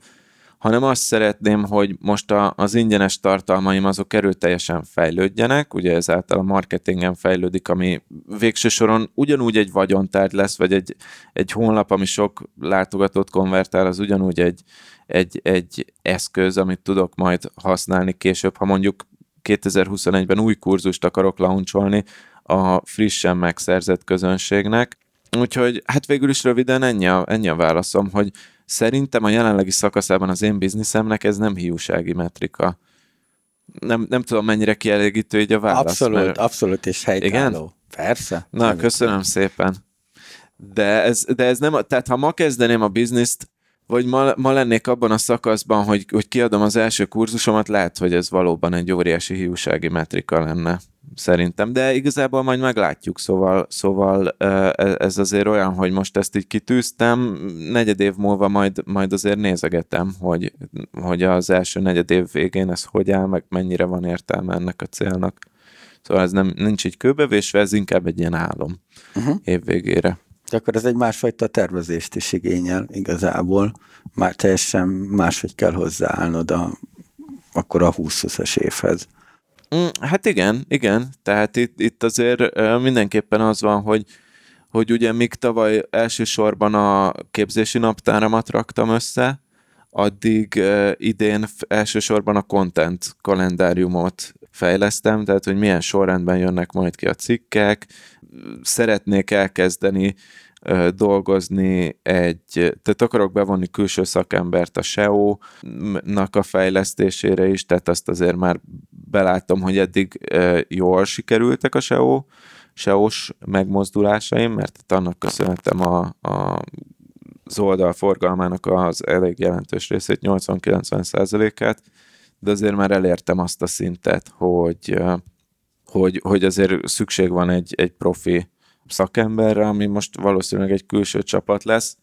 hanem azt szeretném, hogy most a, az ingyenes tartalmaim azok erőteljesen fejlődjenek, ugye ezáltal a marketingen fejlődik, ami végső soron ugyanúgy egy vagyontárgy lesz, vagy egy, egy honlap, ami sok látogatót konvertál, az ugyanúgy egy, egy, egy eszköz, amit tudok majd használni később, ha mondjuk 2021-ben új kurzust akarok launcholni a frissen megszerzett közönségnek. Úgyhogy hát végül is röviden ennyi a, ennyi a válaszom, hogy szerintem a jelenlegi szakaszában az én bizniszemnek ez nem hiúsági metrika. Nem, nem tudom, mennyire kielégítő így a válasz. Abszolút, mert... abszolút, és helytálló. Igen? Persze. Na, köszönöm szépen. De ez, de ez nem, tehát ha ma kezdeném a bizniszt, vagy ma, ma lennék abban a szakaszban, hogy, hogy kiadom az első kurzusomat, lehet, hogy ez valóban egy óriási hiúsági metrika lenne, szerintem, de igazából majd meglátjuk, szóval, szóval e, ez azért olyan, hogy most ezt így kitűztem, negyed év múlva majd, majd azért nézegetem, hogy, hogy az első negyed év végén ez hogy áll, meg mennyire van értelme ennek a célnak. Szóval ez nem, nincs így kőbevésve, ez inkább egy ilyen álom uh-huh. év végére. De akkor ez egy másfajta tervezést is igényel igazából. Már teljesen máshogy kell hozzáállnod a, akkor a 20-20-as évhez. Mm, hát igen, igen. Tehát itt, itt azért mindenképpen az van, hogy, hogy ugye míg tavaly elsősorban a képzési naptáramat raktam össze, addig idén elsősorban a content kalendáriumot fejlesztem, tehát hogy milyen sorrendben jönnek majd ki a cikkek, szeretnék elkezdeni dolgozni egy, tehát akarok bevonni külső szakembert a SEO-nak a fejlesztésére is, tehát azt azért már belátom, hogy eddig jól sikerültek a SEO, SEO-s megmozdulásaim, mert annak köszönhetem a, a az oldal forgalmának az elég jelentős részét, 80-90 százalékát, de azért már elértem azt a szintet, hogy, hogy, hogy azért szükség van egy, egy profi szakemberre, ami most valószínűleg egy külső csapat lesz.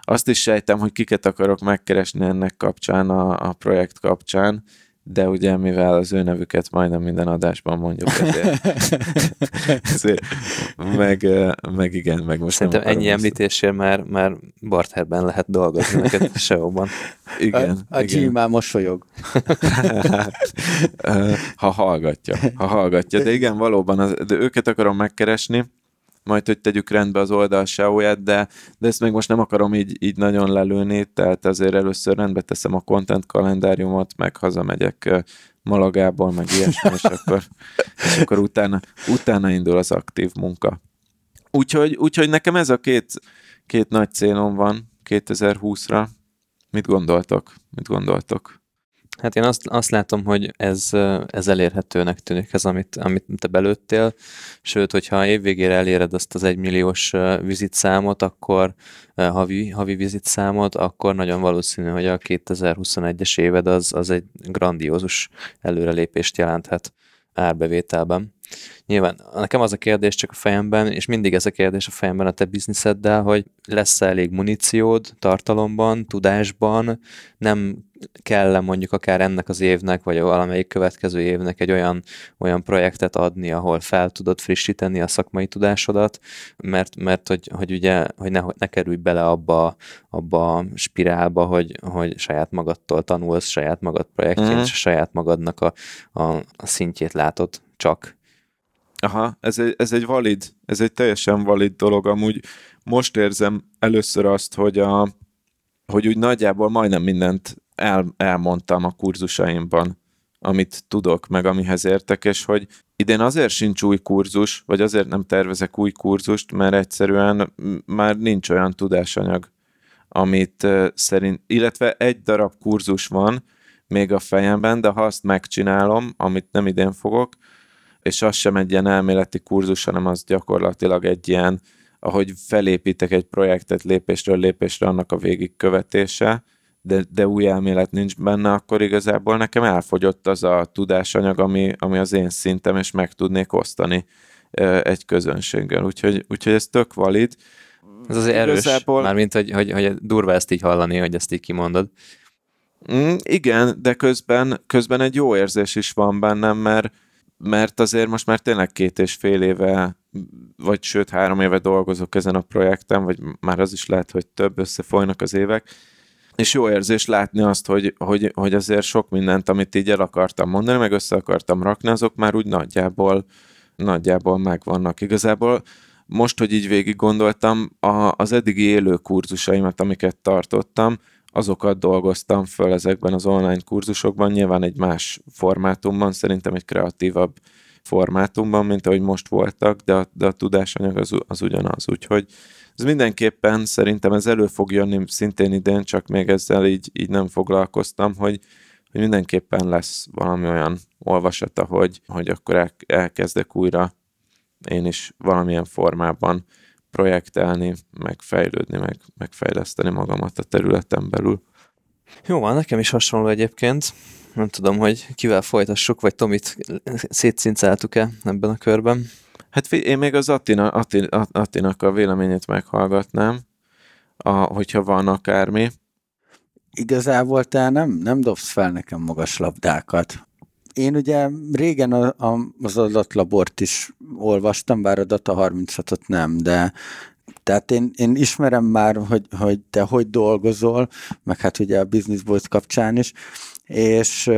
Azt is sejtem, hogy kiket akarok megkeresni ennek kapcsán, a, a projekt kapcsán, de ugye mivel az ő nevüket majdnem minden adásban mondjuk, ezért, (laughs) ezért meg, meg igen, meg most Szerintem ennyi említésért már, már Bartherben lehet dolgozni neked (laughs) a SEO-ban. Igen. A, a igen. már mosolyog. (laughs) ha hallgatja, ha hallgatja, de igen, valóban, az, de őket akarom megkeresni, majd hogy tegyük rendbe az oldal SEO-ját, de, de ezt még most nem akarom így, így nagyon lelőni, tehát azért először rendbe teszem a content kalendáriumot, meg hazamegyek Malagából, meg ilyesmi, és akkor, és akkor utána, utána indul az aktív munka. Úgyhogy, úgyhogy nekem ez a két, két nagy célom van 2020-ra. Mit gondoltok? Mit gondoltok? Hát én azt, azt látom, hogy ez, ez elérhetőnek tűnik, ez amit, amit te belőttél, sőt, hogyha évvégére eléred azt az egymilliós vizitszámot, akkor havi, havi vizitszámot, akkor nagyon valószínű, hogy a 2021-es éved az, az egy grandiózus előrelépést jelenthet árbevételben. Nyilván nekem az a kérdés csak a fejemben, és mindig ez a kérdés a fejemben a te bizniszeddel, hogy lesz-e elég muníciód tartalomban, tudásban, nem kell -e mondjuk akár ennek az évnek, vagy valamelyik következő évnek egy olyan, olyan projektet adni, ahol fel tudod frissíteni a szakmai tudásodat, mert, mert hogy, hogy ugye, hogy ne, ne kerülj bele abba, abba a spirálba, hogy, hogy saját magadtól tanulsz, saját magad projektjén, mm. és saját magadnak a, a, a szintjét látod csak. Aha, ez egy, ez egy valid, ez egy teljesen valid dolog. Amúgy most érzem először azt, hogy, a, hogy úgy nagyjából majdnem mindent el, elmondtam a kurzusaimban, amit tudok, meg amihez értek, és hogy idén azért sincs új kurzus, vagy azért nem tervezek új kurzust, mert egyszerűen már nincs olyan tudásanyag, amit szerint, illetve egy darab kurzus van még a fejemben, de ha azt megcsinálom, amit nem idén fogok, és az sem egy ilyen elméleti kurzus, hanem az gyakorlatilag egy ilyen, ahogy felépítek egy projektet lépésről lépésre annak a végigkövetése, de, de új elmélet nincs benne, akkor igazából nekem elfogyott az a tudásanyag, ami, ami az én szintem, és meg tudnék osztani egy közönséggel. Úgyhogy, úgyhogy ez tök valid. Ez azért erős, igazából... mármint, hogy, hogy, hogy durva ezt így hallani, hogy ezt így kimondod. Mm, igen, de közben, közben egy jó érzés is van bennem, mert, mert azért most már tényleg két és fél éve, vagy sőt három éve dolgozok ezen a projekten, vagy már az is lehet, hogy több összefolynak az évek, és jó érzés látni azt, hogy, hogy, hogy azért sok mindent, amit így el akartam mondani, meg össze akartam rakni, azok már úgy nagyjából, nagyjából megvannak. Igazából most, hogy így végig gondoltam, a, az eddigi élő kurzusaimat, amiket tartottam, azokat dolgoztam föl ezekben az online kurzusokban, nyilván egy más formátumban, szerintem egy kreatívabb formátumban, mint ahogy most voltak, de a, de a tudásanyag az, az ugyanaz, úgyhogy ez mindenképpen szerintem ez elő fog jönni szintén idén, csak még ezzel így, így nem foglalkoztam, hogy, hogy mindenképpen lesz valami olyan olvasata, hogy, hogy akkor el, elkezdek újra én is valamilyen formában projektelni, meg fejlődni, meg, meg fejleszteni magamat a területen belül. Jó van, nekem is hasonló egyébként. Nem tudom, hogy kivel folytassuk, vagy Tomit szétszincáltuk-e ebben a körben. Hát én még az Attina, Atti, Attinak a véleményét meghallgatnám, a, hogyha van akármi. Igazából te nem, nem dobsz fel nekem magas labdákat. Én ugye régen a, a, az adatlabort is olvastam, bár a Data 36-ot nem, de tehát én, én ismerem már, hogy, hogy te hogy dolgozol, meg hát ugye a Business Boys kapcsán is, és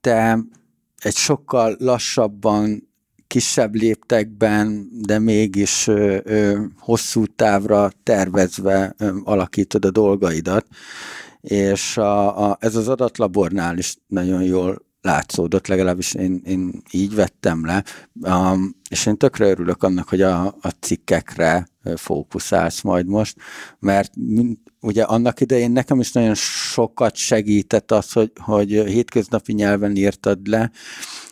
te egy sokkal lassabban, kisebb léptekben, de mégis ö, ö, hosszú távra tervezve ö, alakítod a dolgaidat, és a, a, ez az adatlabornál is nagyon jól látszódott, legalábbis én, én így vettem le, um, és én tökre örülök annak, hogy a, a cikkekre fókuszálsz majd most, mert ugye annak idején nekem is nagyon sokat segített az, hogy, hogy hétköznapi nyelven írtad le,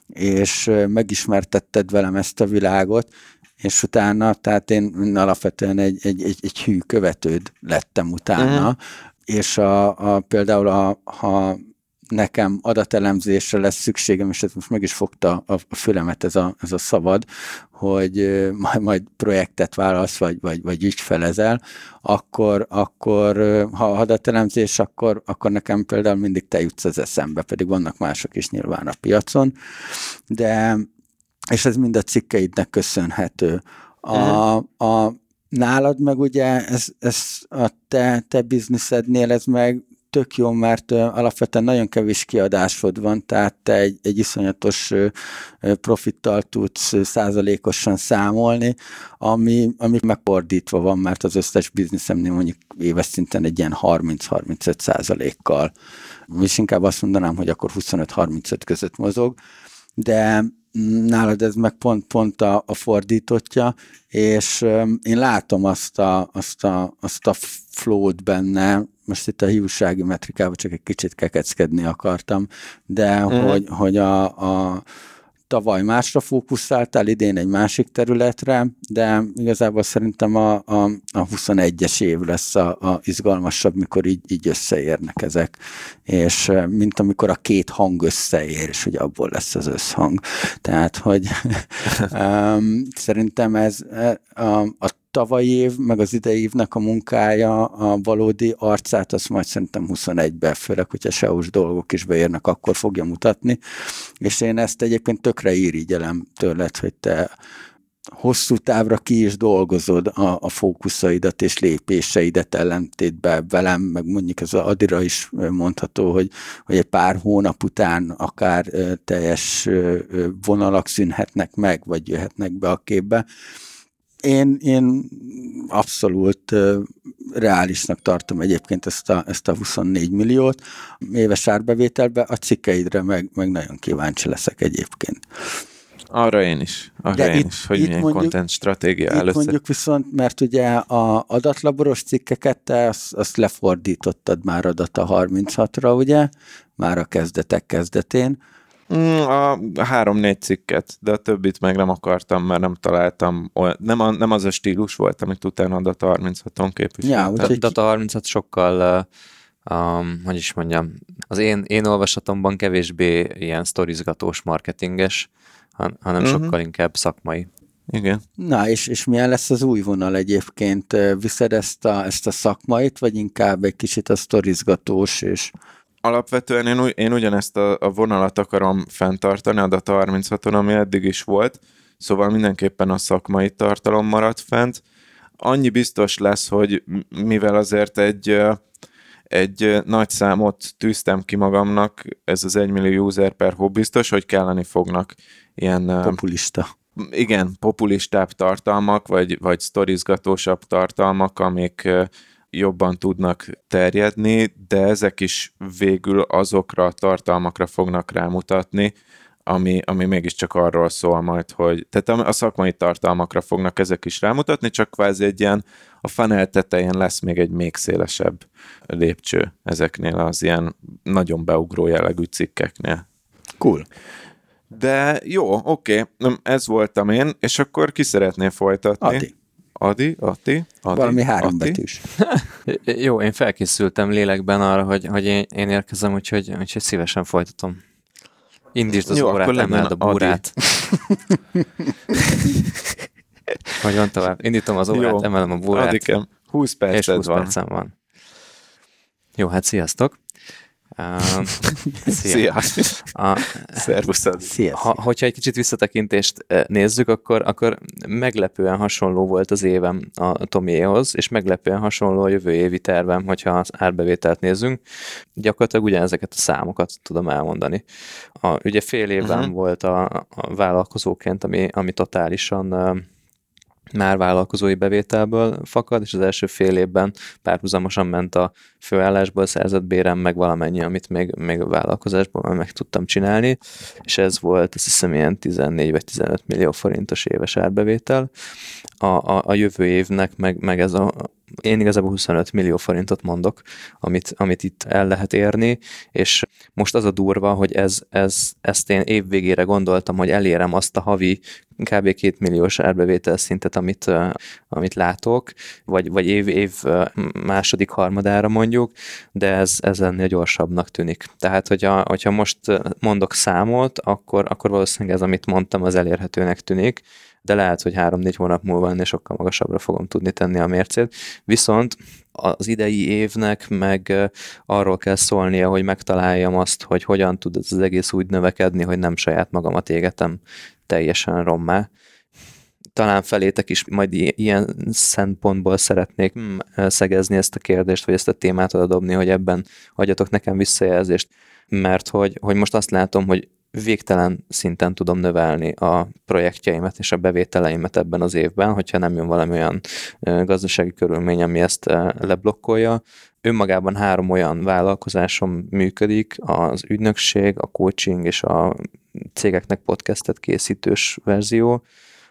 és megismertetted velem ezt a világot, és utána, tehát én alapvetően egy, egy, egy, egy hű követőd lettem utána, uh-huh. és a, a, például a, ha nekem adatelemzésre lesz szükségem, és ez most meg is fogta a, a fülemet ez a, ez a szavad, hogy majd, majd projektet válasz, vagy, vagy, vagy ügyfelezel, akkor, akkor ha adatelemzés, akkor, akkor nekem például mindig te jutsz az eszembe, pedig vannak mások is nyilván a piacon, de és ez mind a cikkeidnek köszönhető. A, a, nálad meg ugye ez, ez a te, te bizniszednél ez meg tök jó, mert alapvetően nagyon kevés kiadásod van, tehát te egy, egy iszonyatos profittal tudsz százalékosan számolni, ami, ami megfordítva van, mert az összes bizniszemnél mondjuk éves szinten egy ilyen 30-35 százalékkal. És inkább azt mondanám, hogy akkor 25-35 között mozog, de nálad ez meg pont, pont a, a fordítottja, és én látom azt a, azt a, azt a flow benne, most itt a hiúsági metrikával csak egy kicsit kekeckedni akartam, de mm. hogy, hogy a, a tavaly másra fókuszáltál, idén egy másik területre, de igazából szerintem a, a, a 21-es év lesz a, a izgalmasabb, mikor így, így összeérnek ezek, és mint amikor a két hang összeér, és hogy abból lesz az összhang. Tehát, hogy (laughs) szerintem ez a, a tavalyi év, meg az idei évnek a munkája, a valódi arcát, azt majd szerintem 21-ben, főleg, hogyha SEO-s dolgok is beérnek, akkor fogja mutatni. És én ezt egyébként tökre irigyelem tőled, hogy te hosszú távra ki is dolgozod a, a fókuszaidat és lépéseidet ellentétben velem, meg mondjuk ez az Adira is mondható, hogy, hogy egy pár hónap után akár teljes vonalak szűnhetnek meg, vagy jöhetnek be a képbe én, én abszolút uh, reálisnak tartom egyébként ezt a, ezt a 24 milliót éves árbevételbe, a cikkeidre meg, meg nagyon kíváncsi leszek egyébként. Arra én is, arra De én itt, is, hogy itt milyen mondjuk, content stratégia először. mondjuk viszont, mert ugye a adatlaboros cikkeket te azt, azt lefordítottad már adata 36-ra, ugye? Már a kezdetek kezdetén a három-négy cikket, de a többit meg nem akartam, mert nem találtam, olyan, nem, a, nem az a stílus volt, amit utána a Data 36-on képviseltem. Ja, a Data 36 sokkal, um, hogy is mondjam, az én, én olvasatomban kevésbé ilyen sztorizgatós, marketinges, han, hanem uh-huh. sokkal inkább szakmai. Igen. Na, és, és milyen lesz az új vonal egyébként? Viszed ezt a, ezt a szakmait, vagy inkább egy kicsit a sztorizgatós és alapvetően én, én ugyanezt a, a vonalat akarom fenntartani a Data 36-on, ami eddig is volt, szóval mindenképpen a szakmai tartalom maradt fent. Annyi biztos lesz, hogy mivel azért egy, egy nagy számot tűztem ki magamnak, ez az 1 millió user per hó biztos, hogy kelleni fognak ilyen... Populista. Igen, populistább tartalmak, vagy, vagy sztorizgatósabb tartalmak, amik jobban tudnak terjedni, de ezek is végül azokra a tartalmakra fognak rámutatni, ami, ami mégiscsak arról szól majd, hogy tehát a szakmai tartalmakra fognak ezek is rámutatni, csak kvázi egy ilyen a funnel tetején lesz még egy még szélesebb lépcső ezeknél az ilyen nagyon beugró jellegű cikkeknél. Cool. De jó, oké, okay. ez voltam én, és akkor ki szeretné folytatni? Adi. Adi, Ati, Adi Valami három Ati. betűs. (laughs) Jó, én felkészültem lélekben arra, hogy, hogy én, én érkezem, úgyhogy, úgyhogy szívesen folytatom. Indítsd az Jó, órát, emeld a búrát. (laughs) hogy van tovább? Indítom az órát, Jó. emelem a búrát. Adikem, 20 perced és 20 van. percem van. Jó, hát sziasztok. Uh, (laughs) szia! A, Szervuszad! Szia, ha, hogyha egy kicsit visszatekintést nézzük, akkor, akkor meglepően hasonló volt az évem a Tomiéhoz, és meglepően hasonló a jövő évi tervem, hogyha az árbevételt nézzünk. Gyakorlatilag ugyanezeket a számokat tudom elmondani. A, ugye fél évben uh-huh. volt a, a vállalkozóként, ami, ami totálisan már vállalkozói bevételből fakad, és az első fél évben párhuzamosan ment a főállásból szerzett bérem, meg valamennyi, amit még, még a vállalkozásból meg tudtam csinálni, és ez volt azt hiszem ilyen 14 vagy 15 millió forintos éves árbevétel. A, a, a jövő évnek meg, meg ez a, én igazából 25 millió forintot mondok, amit, amit itt el lehet érni, és most az a durva, hogy ez, ez, ezt én évvégére gondoltam, hogy elérem azt a havi kb. két milliós árbevétel szintet, amit, amit látok, vagy, vagy év, év második harmadára mondjuk, de ez, ez ennél gyorsabbnak tűnik. Tehát, hogyha, hogyha most mondok számot, akkor, akkor valószínűleg ez, amit mondtam, az elérhetőnek tűnik, de lehet, hogy három-négy hónap múlva ennél sokkal magasabbra fogom tudni tenni a mércét. Viszont az idei évnek meg arról kell szólnia, hogy megtaláljam azt, hogy hogyan tud ez az egész úgy növekedni, hogy nem saját magamat égetem teljesen rommá talán felétek is majd ilyen szempontból szeretnék hmm, szegezni ezt a kérdést, vagy ezt a témát oda dobni, hogy ebben adjatok nekem visszajelzést, mert hogy, hogy most azt látom, hogy végtelen szinten tudom növelni a projektjeimet és a bevételeimet ebben az évben, hogyha nem jön valami olyan gazdasági körülmény, ami ezt leblokkolja. önmagában három olyan vállalkozásom működik, az ügynökség, a coaching és a cégeknek podcastet készítős verzió,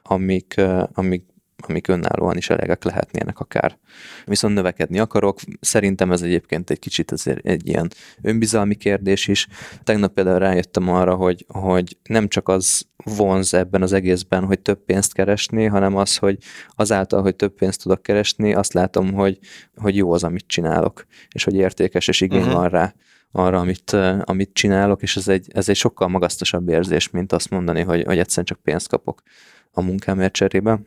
amik, amik amik önállóan is elegek lehetnének akár. Viszont növekedni akarok, szerintem ez egyébként egy kicsit azért egy ilyen önbizalmi kérdés is. Tegnap például rájöttem arra, hogy, hogy nem csak az vonz ebben az egészben, hogy több pénzt keresni, hanem az, hogy azáltal, hogy több pénzt tudok keresni, azt látom, hogy, hogy jó az, amit csinálok, és hogy értékes, és igény uh-huh. van rá arra, amit, amit csinálok, és ez egy, ez egy sokkal magasztosabb érzés, mint azt mondani, hogy, hogy egyszerűen csak pénzt kapok a munkámért cserébe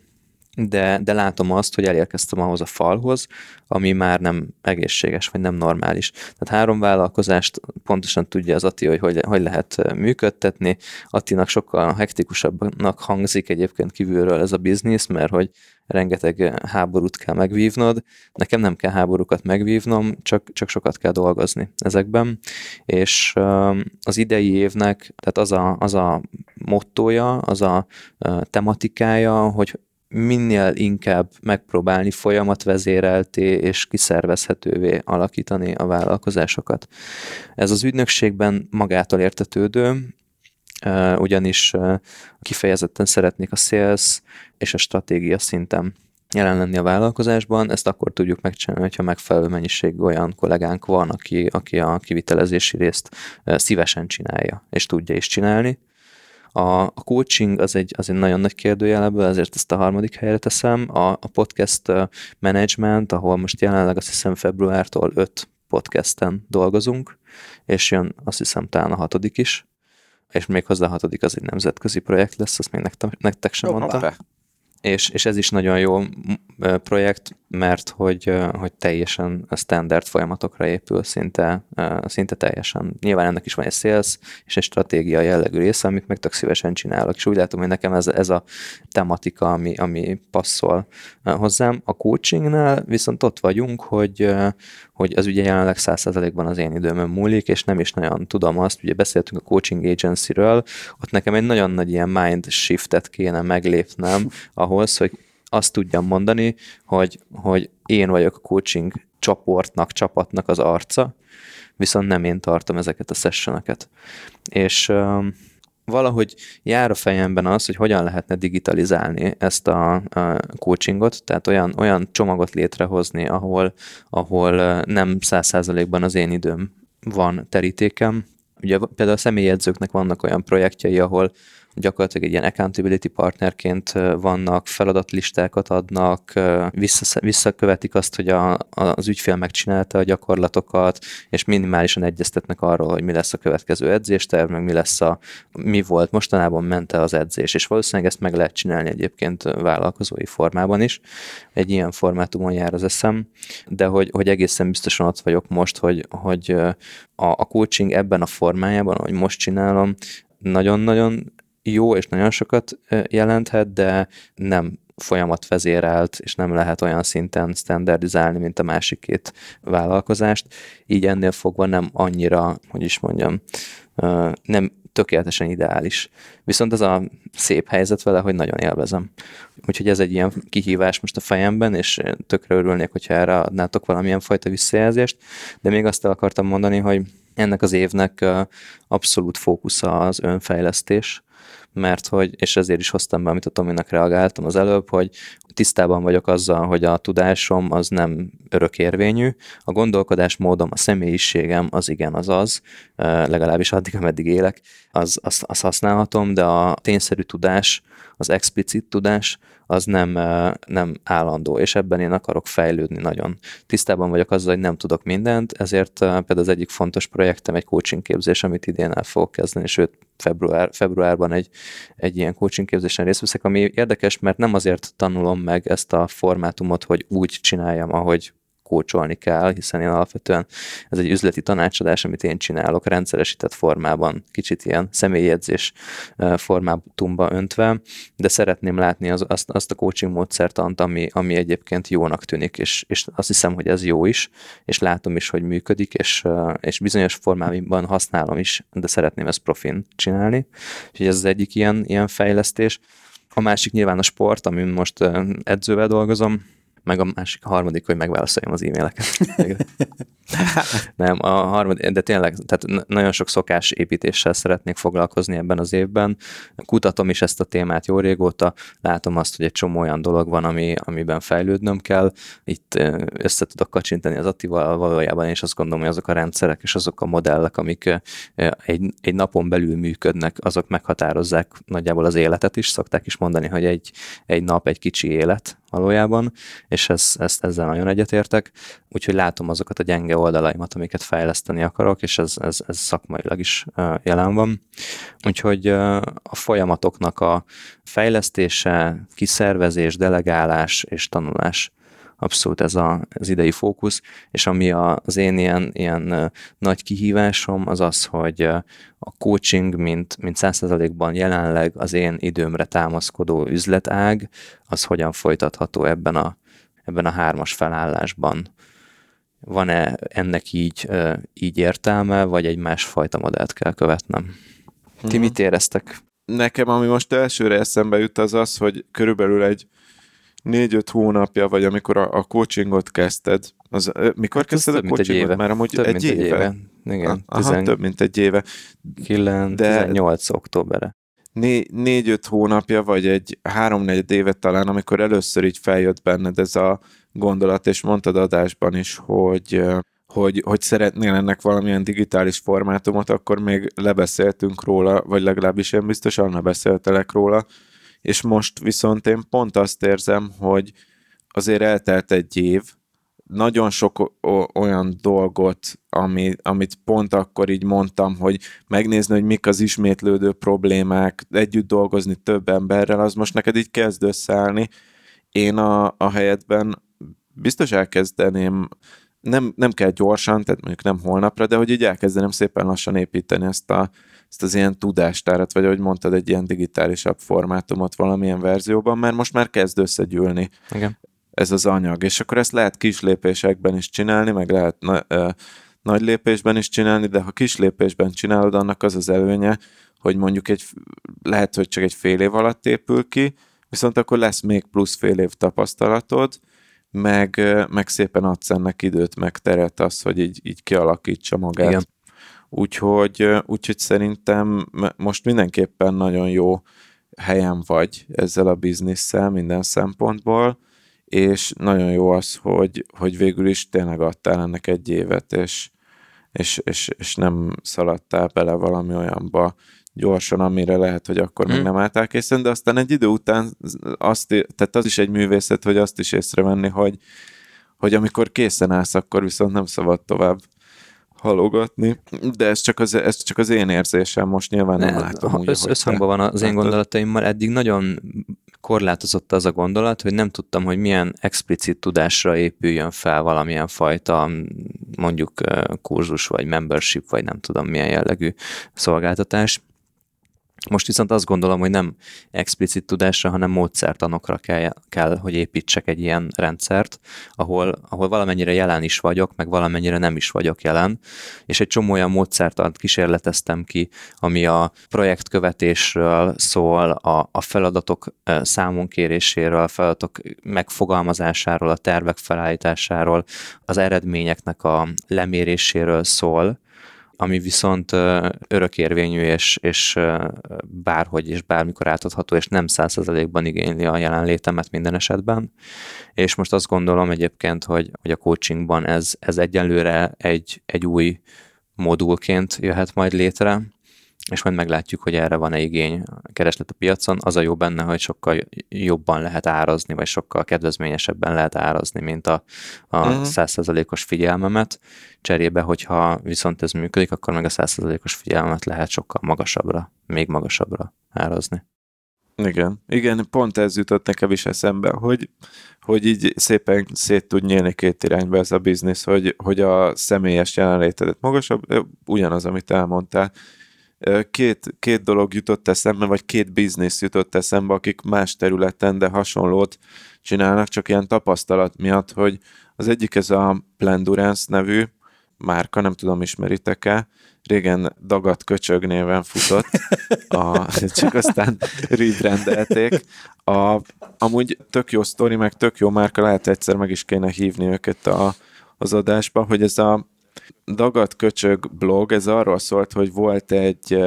de, de látom azt, hogy elérkeztem ahhoz a falhoz, ami már nem egészséges, vagy nem normális. Tehát három vállalkozást pontosan tudja az Ati, hogy hogy, hogy lehet működtetni. Attinak sokkal hektikusabbnak hangzik egyébként kívülről ez a biznisz, mert hogy rengeteg háborút kell megvívnod. Nekem nem kell háborúkat megvívnom, csak, csak sokat kell dolgozni ezekben. És az idei évnek, tehát az a, az a mottoja, az a tematikája, hogy minél inkább megpróbálni folyamatvezérelté és kiszervezhetővé alakítani a vállalkozásokat. Ez az ügynökségben magától értetődő, ugyanis kifejezetten szeretnék a sales és a stratégia szinten jelen lenni a vállalkozásban, ezt akkor tudjuk megcsinálni, hogyha megfelelő mennyiség olyan kollégánk van, aki, aki a kivitelezési részt szívesen csinálja, és tudja is csinálni. A, a coaching az egy, az egy nagyon nagy kérdőjeleből, ezért ezt a harmadik helyre teszem. A, a podcast management, ahol most jelenleg azt hiszem februártól öt podcasten dolgozunk, és jön azt hiszem talán a hatodik is, és még hozzá a hatodik az egy nemzetközi projekt lesz, azt még nektek, nektek sem mondtam. És, és ez is nagyon jó projekt, mert hogy, hogy teljesen standard folyamatokra épül, szinte, szinte teljesen. Nyilván ennek is van egy sales és egy stratégia jellegű része, amit meg tök szívesen csinálok, és úgy látom, hogy nekem ez, ez a tematika, ami, ami passzol hozzám. A coachingnál viszont ott vagyunk, hogy, hogy az ugye jelenleg 100%-ban az én időmön múlik, és nem is nagyon tudom azt, ugye beszéltünk a coaching agency-ről, ott nekem egy nagyon nagy ilyen mind shiftet kéne meglépnem (laughs) ahhoz, hogy azt tudjam mondani, hogy, hogy én vagyok a coaching csoportnak, csapatnak az arca, viszont nem én tartom ezeket a sessioneket. És valahogy jár a fejemben az, hogy hogyan lehetne digitalizálni ezt a, a coachingot, tehát olyan, olyan csomagot létrehozni, ahol, ahol nem száz százalékban az én időm van terítékem. Ugye például a személyedzőknek vannak olyan projektjei, ahol gyakorlatilag egy ilyen accountability partnerként vannak, feladatlistákat adnak, vissza, visszakövetik azt, hogy a, az ügyfél megcsinálta a gyakorlatokat, és minimálisan egyeztetnek arról, hogy mi lesz a következő edzésterv, meg mi lesz a, mi volt mostanában mente az edzés, és valószínűleg ezt meg lehet csinálni egyébként vállalkozói formában is. Egy ilyen formátumon jár az eszem, de hogy, hogy egészen biztosan ott vagyok most, hogy, hogy a, a coaching ebben a formájában, ahogy most csinálom, nagyon-nagyon jó és nagyon sokat jelenthet, de nem folyamat vezérelt, és nem lehet olyan szinten standardizálni, mint a másik két vállalkozást. Így ennél fogva nem annyira, hogy is mondjam, nem tökéletesen ideális. Viszont ez a szép helyzet vele, hogy nagyon élvezem. Úgyhogy ez egy ilyen kihívás most a fejemben, és tökre örülnék, hogyha erre adnátok valamilyen fajta visszajelzést, de még azt el akartam mondani, hogy ennek az évnek abszolút fókusza az önfejlesztés, mert hogy, és ezért is hoztam be, amit a Tominak reagáltam az előbb, hogy tisztában vagyok azzal, hogy a tudásom az nem örökérvényű, a gondolkodásmódom, a személyiségem az igen, az az, legalábbis addig, ameddig élek, az, az, az használhatom, de a tényszerű tudás, az explicit tudás, az nem, nem állandó, és ebben én akarok fejlődni nagyon. Tisztában vagyok azzal, hogy nem tudok mindent, ezért például az egyik fontos projektem egy coaching képzés, amit idén el fogok kezdeni, sőt február, februárban egy, egy ilyen coaching képzésen részt veszek, ami érdekes, mert nem azért tanulom meg ezt a formátumot, hogy úgy csináljam, ahogy kócsolni kell, hiszen én alapvetően ez egy üzleti tanácsadás, amit én csinálok rendszeresített formában, kicsit ilyen személyjegyzés formátumba öntve, de szeretném látni az, azt, azt a coaching módszertant, ami, ami egyébként jónak tűnik, és, és azt hiszem, hogy ez jó is, és látom is, hogy működik, és, és bizonyos formában használom is, de szeretném ezt profin csinálni. Úgyhogy ez az egyik ilyen, ilyen fejlesztés. A másik nyilván a sport, amin most edzővel dolgozom, meg a másik, a harmadik, hogy megválaszoljam az e-maileket. (laughs) Nem, a harmadik, de tényleg, tehát nagyon sok szokás építéssel szeretnék foglalkozni ebben az évben. Kutatom is ezt a témát jó régóta, látom azt, hogy egy csomó olyan dolog van, ami, amiben fejlődnöm kell. Itt össze tudok kacsintani az Attival valójában, és azt gondolom, hogy azok a rendszerek és azok a modellek, amik egy, egy napon belül működnek, azok meghatározzák nagyjából az életet is. Szokták is mondani, hogy egy, egy nap egy kicsi élet, valójában, és ezt, ezt ezzel nagyon egyetértek, úgyhogy látom azokat a gyenge oldalaimat, amiket fejleszteni akarok, és ez, ez, ez szakmailag is jelen van. Úgyhogy a folyamatoknak a fejlesztése, kiszervezés, delegálás és tanulás abszolút ez a, az idei fókusz, és ami a, az én ilyen, ilyen nagy kihívásom az az, hogy a coaching, mint, mint 100%-ban jelenleg az én időmre támaszkodó üzletág, az hogyan folytatható ebben a, ebben a hármas felállásban. Van-e ennek így, így értelme, vagy egy másfajta modellt kell követnem? Ti mhm. mit éreztek? Nekem, ami most elsőre eszembe jut, az az, hogy körülbelül egy négy-öt hónapja, vagy amikor a, a coachingot kezdted, az, mikor hát kezdted a coachingot? Már amúgy több egy, mint éve. egy éve. Igen, Aha, tizen... több mint egy éve. 9, De 18 októberre. Né, négy-öt hónapja, vagy egy három-négy évet talán, amikor először így feljött benned ez a gondolat, és mondtad adásban is, hogy hogy, hogy szeretnél ennek valamilyen digitális formátumot, akkor még lebeszéltünk róla, vagy legalábbis én biztos Anna beszéltelek róla, és most viszont én pont azt érzem, hogy azért eltelt egy év, nagyon sok olyan dolgot, ami, amit pont akkor így mondtam, hogy megnézni, hogy mik az ismétlődő problémák, együtt dolgozni több emberrel, az most neked így kezd összeállni. Én a, a helyetben biztos elkezdeném, nem, nem kell gyorsan, tehát mondjuk nem holnapra, de hogy így elkezdeném szépen lassan építeni ezt a, ezt az ilyen tudástárat, vagy ahogy mondtad, egy ilyen digitálisabb formátumot valamilyen verzióban, mert most már kezd összegyűlni Igen. ez az anyag, és akkor ezt lehet kis lépésekben is csinálni, meg lehet na, ö, nagy lépésben is csinálni, de ha kis lépésben csinálod, annak az az előnye, hogy mondjuk egy, lehet, hogy csak egy fél év alatt épül ki, viszont akkor lesz még plusz fél év tapasztalatod, meg, meg szépen adsz ennek időt, meg teret az, hogy így, így kialakítsa magát. Igen. Úgyhogy, úgyhogy szerintem most mindenképpen nagyon jó helyen vagy ezzel a bizniszsel minden szempontból, és nagyon jó az, hogy, hogy végül is tényleg adtál ennek egy évet, és, és, és, és nem szaladtál bele valami olyanba gyorsan, amire lehet, hogy akkor még nem álltál készen, de aztán egy idő után azt, tehát az is egy művészet, hogy azt is észrevenni, hogy, hogy amikor készen állsz, akkor viszont nem szabad tovább halogatni, de ez csak az, ez csak az én érzésem, most nyilván nem, nem látom úgy, össz, Összhangban van az én gondolataimmal, eddig nagyon korlátozott az a gondolat, hogy nem tudtam, hogy milyen explicit tudásra épüljön fel valamilyen fajta mondjuk kurzus, vagy membership, vagy nem tudom milyen jellegű szolgáltatás. Most viszont azt gondolom, hogy nem explicit tudásra, hanem módszertanokra kell, kell hogy építsek egy ilyen rendszert, ahol, ahol valamennyire jelen is vagyok, meg valamennyire nem is vagyok jelen, és egy csomó olyan módszertant kísérleteztem ki, ami a projektkövetésről szól, a, a feladatok számonkéréséről, a feladatok megfogalmazásáról, a tervek felállításáról, az eredményeknek a leméréséről szól, ami viszont örökérvényű és, és bárhogy és bármikor átadható, és nem százszerzalékban igényli a jelenlétemet minden esetben. És most azt gondolom egyébként, hogy, hogy a coachingban ez, ez egyenlőre egy, egy új modulként jöhet majd létre, és majd meglátjuk, hogy erre van-e igény kereslet a piacon. Az a jó benne, hogy sokkal jobban lehet árazni, vagy sokkal kedvezményesebben lehet árazni, mint a, a uh-huh. 100%-os figyelmemet. Cserébe, hogyha viszont ez működik, akkor meg a 100%-os figyelmet lehet sokkal magasabbra, még magasabbra árazni. Igen, igen, pont ez jutott nekem is eszembe, hogy, hogy így szépen szét tud nyílni két irányba ez a biznisz, hogy, hogy a személyes jelenlétedet magasabb, ugyanaz, amit elmondtál, két, két dolog jutott eszembe, vagy két biznisz jutott eszembe, akik más területen, de hasonlót csinálnak, csak ilyen tapasztalat miatt, hogy az egyik ez a Plendurance nevű márka, nem tudom, ismeritek-e, régen Dagat Köcsög néven futott, a, (laughs) csak aztán rebrandelték. A, amúgy tök jó sztori, meg tök jó márka, lehet egyszer meg is kéne hívni őket a, az adásba, hogy ez a Dagat Köcsög blog, ez arról szólt, hogy volt egy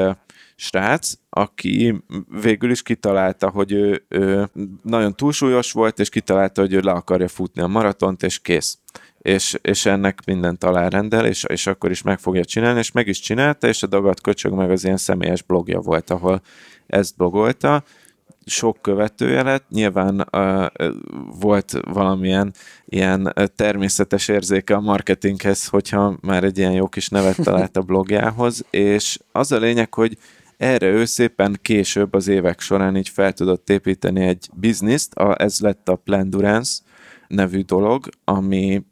srác, aki végül is kitalálta, hogy ő, ő nagyon túlsúlyos volt, és kitalálta, hogy ő le akarja futni a maratont, és kész. És, és ennek mindent alárendel, és, és akkor is meg fogja csinálni, és meg is csinálta, és a Dagat Köcsög meg az ilyen személyes blogja volt, ahol ezt blogolta, sok követője lett, nyilván uh, volt valamilyen ilyen természetes érzéke a marketinghez, hogyha már egy ilyen jó kis nevet talált a blogjához, (laughs) és az a lényeg, hogy erre ő szépen később az évek során így fel tudott építeni egy bizniszt, a, ez lett a Plendurance nevű dolog, ami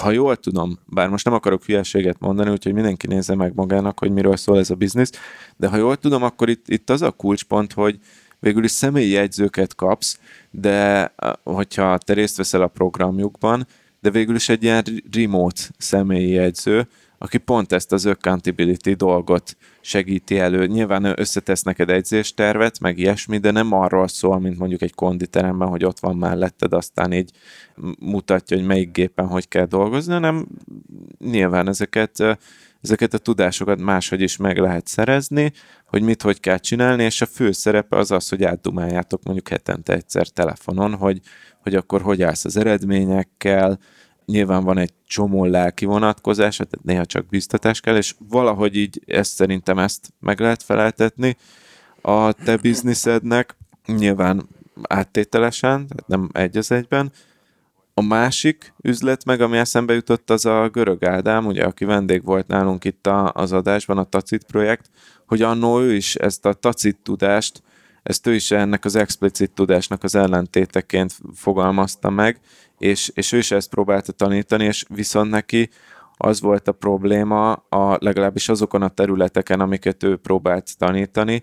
ha jól tudom, bár most nem akarok hülyeséget mondani, úgyhogy mindenki nézze meg magának, hogy miről szól ez a biznisz, de ha jól tudom, akkor itt, itt az a kulcspont, hogy végül is személyi jegyzőket kapsz, de hogyha te részt veszel a programjukban, de végül is egy ilyen remote személyi jegyző, aki pont ezt az accountability dolgot segíti elő. Nyilván összetesz neked edzéstervet, meg ilyesmi, de nem arról szól, mint mondjuk egy konditeremben, hogy ott van melletted, aztán így mutatja, hogy melyik gépen hogy kell dolgozni, hanem nyilván ezeket ezeket a tudásokat máshogy is meg lehet szerezni, hogy mit hogy kell csinálni, és a fő szerepe az az, hogy átdumáljátok mondjuk hetente egyszer telefonon, hogy, hogy akkor hogy állsz az eredményekkel, nyilván van egy csomó lelki vonatkozás, tehát néha csak biztatás kell, és valahogy így ezt szerintem ezt meg lehet feleltetni a te bizniszednek, nyilván áttételesen, tehát nem egy az egyben. A másik üzlet meg, ami eszembe jutott, az a Görög Ádám, ugye, aki vendég volt nálunk itt a, az adásban, a Tacit projekt, hogy annó ő is ezt a tacit tudást, ezt ő is ennek az explicit tudásnak az ellentéteként fogalmazta meg, és, és ő is ezt próbálta tanítani, és viszont neki az volt a probléma, a, legalábbis azokon a területeken, amiket ő próbált tanítani,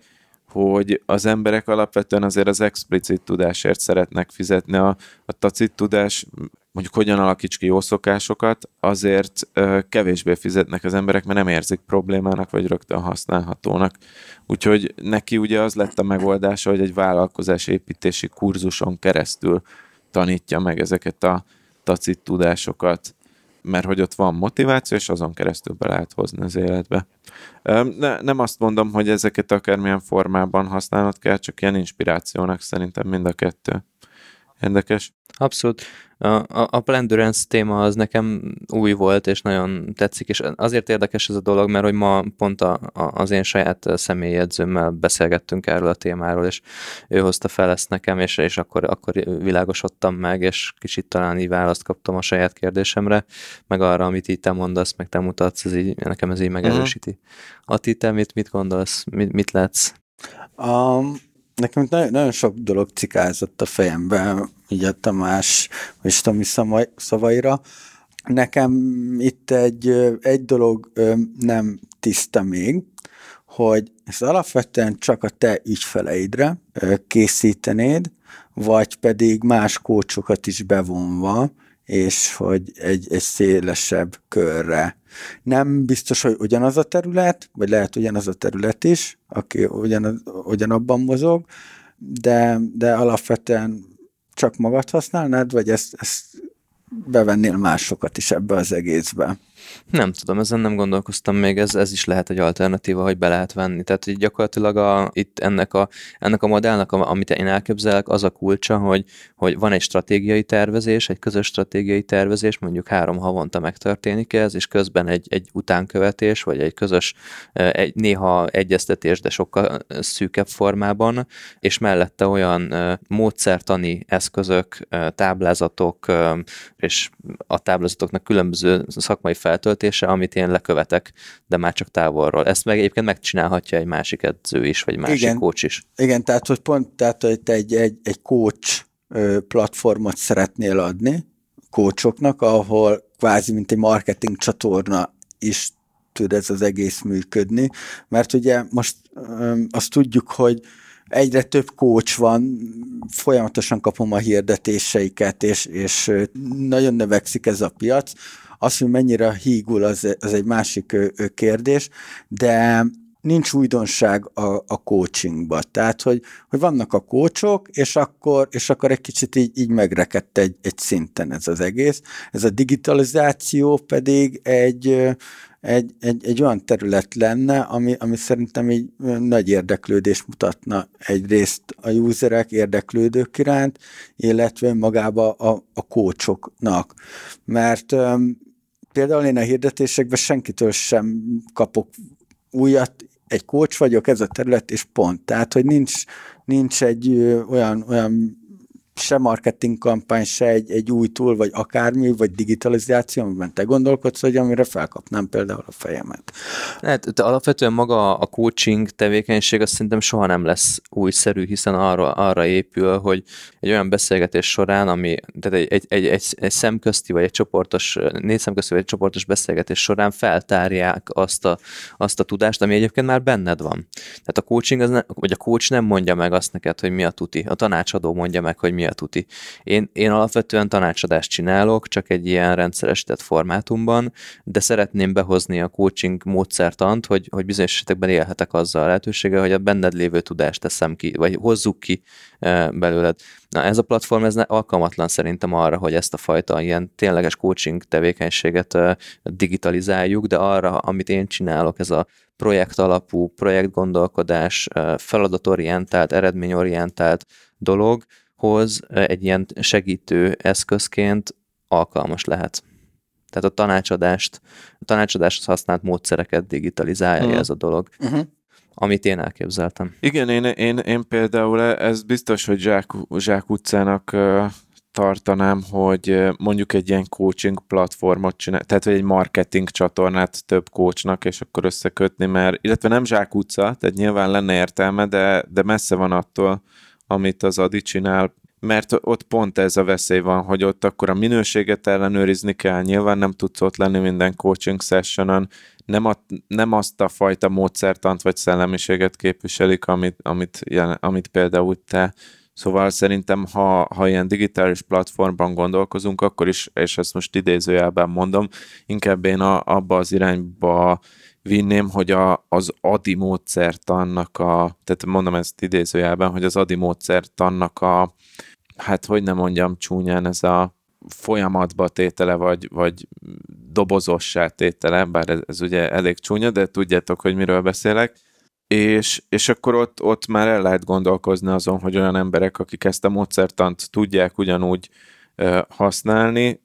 hogy az emberek alapvetően azért az explicit tudásért szeretnek fizetni. A, a tacit tudás, mondjuk hogyan alakíts ki jó szokásokat, azért ö, kevésbé fizetnek az emberek, mert nem érzik problémának, vagy rögtön használhatónak. Úgyhogy neki ugye az lett a megoldása, hogy egy vállalkozás építési kurzuson keresztül tanítja meg ezeket a tacit tudásokat, mert hogy ott van motiváció, és azon keresztül be lehet hozni az életbe. Ne, nem azt mondom, hogy ezeket akármilyen formában használnod kell, csak ilyen inspirációnak szerintem mind a kettő. Érdekes. Abszolút. A, a, a Plendurance téma az nekem új volt, és nagyon tetszik, és azért érdekes ez a dolog, mert hogy ma pont a, a, az én saját személyedzőmmel beszélgettünk erről a témáról, és ő hozta fel ezt nekem, és, és akkor, akkor világosodtam meg, és kicsit talán így választ kaptam a saját kérdésemre, meg arra, amit így te mondasz, meg te mutatsz, ez így, nekem ez így megerősíti. Uh-huh. Ati, te mit, mit gondolsz? Mit, mit látsz? Um, nekem nagyon, nagyon sok dolog cikázott a fejembe, így a Tamás és Tomi szavaira. Nekem itt egy, egy dolog nem tiszta még, hogy ez alapvetően csak a te ügyfeleidre készítenéd, vagy pedig más kócsokat is bevonva, és hogy egy, egy szélesebb körre. Nem biztos, hogy ugyanaz a terület, vagy lehet ugyanaz a terület is, aki ugyanaz, ugyanabban mozog, de, de alapvetően csak magad használnád, vagy ezt, ezt bevennél másokat is ebbe az egészbe? Nem tudom, ezen nem gondolkoztam még, ez, ez is lehet egy alternatíva, hogy be lehet venni. Tehát hogy gyakorlatilag a, itt ennek a, ennek a modellnek, amit én elképzelek, az a kulcsa, hogy, hogy van egy stratégiai tervezés, egy közös stratégiai tervezés, mondjuk három havonta megtörténik ez, és közben egy, egy utánkövetés, vagy egy közös, egy, néha egyeztetés, de sokkal szűkebb formában, és mellette olyan módszertani eszközök, táblázatok, és a táblázatoknak különböző szakmai fel feltöltése, amit én lekövetek, de már csak távolról. Ezt meg egyébként megcsinálhatja egy másik edző is, vagy másik igen, coach is. Igen, tehát hogy pont tehát, hogy te egy, egy, egy coach platformot szeretnél adni coachoknak, ahol kvázi mint egy marketing csatorna is tud ez az egész működni, mert ugye most azt tudjuk, hogy egyre több coach van, folyamatosan kapom a hirdetéseiket, és, és nagyon növekszik ez a piac, az, hogy mennyire hígul, az, az egy másik kérdés, de nincs újdonság a, a coachingba. Tehát, hogy, hogy vannak a coachok, és akkor, és akkor egy kicsit így, így megrekedt egy, egy szinten ez az egész. Ez a digitalizáció pedig egy, egy, egy, egy olyan terület lenne, ami, ami szerintem egy nagy érdeklődés mutatna egyrészt a userek érdeklődők iránt, illetve magába a, a coachoknak. Mert például én a hirdetésekben senkitől sem kapok újat, egy coach vagyok, ez a terület, és pont. Tehát, hogy nincs, nincs egy olyan, olyan se marketing kampány, se egy, egy új túl, vagy akármi, vagy digitalizáció, amiben te gondolkodsz, hogy amire felkapnám például a fejemet. Lehet, de alapvetően maga a coaching tevékenység azt szerintem soha nem lesz újszerű, hiszen arra, arra épül, hogy egy olyan beszélgetés során, ami, tehát egy, egy, egy, egy, egy szemközti, vagy egy csoportos, négy szemközti, vagy egy csoportos beszélgetés során feltárják azt a, azt a tudást, ami egyébként már benned van. Tehát a coaching, az ne, vagy a coach nem mondja meg azt neked, hogy mi a tuti. A tanácsadó mondja meg, hogy mi a tuti. Én, én alapvetően tanácsadást csinálok, csak egy ilyen rendszeresített formátumban, de szeretném behozni a coaching módszertant, hogy, hogy bizonyos esetekben élhetek azzal a lehetőséggel, hogy a benned lévő tudást teszem ki, vagy hozzuk ki e, belőled. Na ez a platform ez alkalmatlan szerintem arra, hogy ezt a fajta ilyen tényleges coaching tevékenységet e, digitalizáljuk, de arra, amit én csinálok, ez a projekt alapú, projektgondolkodás, e, feladatorientált, eredményorientált dolog, hoz egy ilyen segítő eszközként alkalmas lehet. Tehát a tanácsadást, a tanácsadáshoz használt módszereket digitalizálja uh-huh. ez a dolog. Uh-huh amit én elképzeltem. Igen, én, én, én például ez biztos, hogy Zsák, Zsák utcának tartanám, hogy mondjuk egy ilyen coaching platformot csinál, tehát egy marketing csatornát több coachnak, és akkor összekötni, mert, illetve nem Zsák utca, tehát nyilván lenne értelme, de, de messze van attól, amit az Adi csinál, mert ott pont ez a veszély van, hogy ott akkor a minőséget ellenőrizni kell, nyilván nem tudsz ott lenni minden coaching sessionon, nem, a, nem azt a fajta módszertant vagy szellemiséget képviselik, amit, amit, amit például te. Szóval szerintem, ha, ha ilyen digitális platformban gondolkozunk, akkor is, és ezt most idézőjelben mondom, inkább én a, abba az irányba vinném, hogy a, az adi módszertannak a, tehát mondom ezt idézőjelben, hogy az adi módszertannak a, hát hogy nem mondjam csúnyán, ez a folyamatba tétele, vagy, vagy dobozossá tétele, bár ez, ez ugye elég csúnya, de tudjátok, hogy miről beszélek, és, és akkor ott, ott már el lehet gondolkozni azon, hogy olyan emberek, akik ezt a módszertant tudják ugyanúgy használni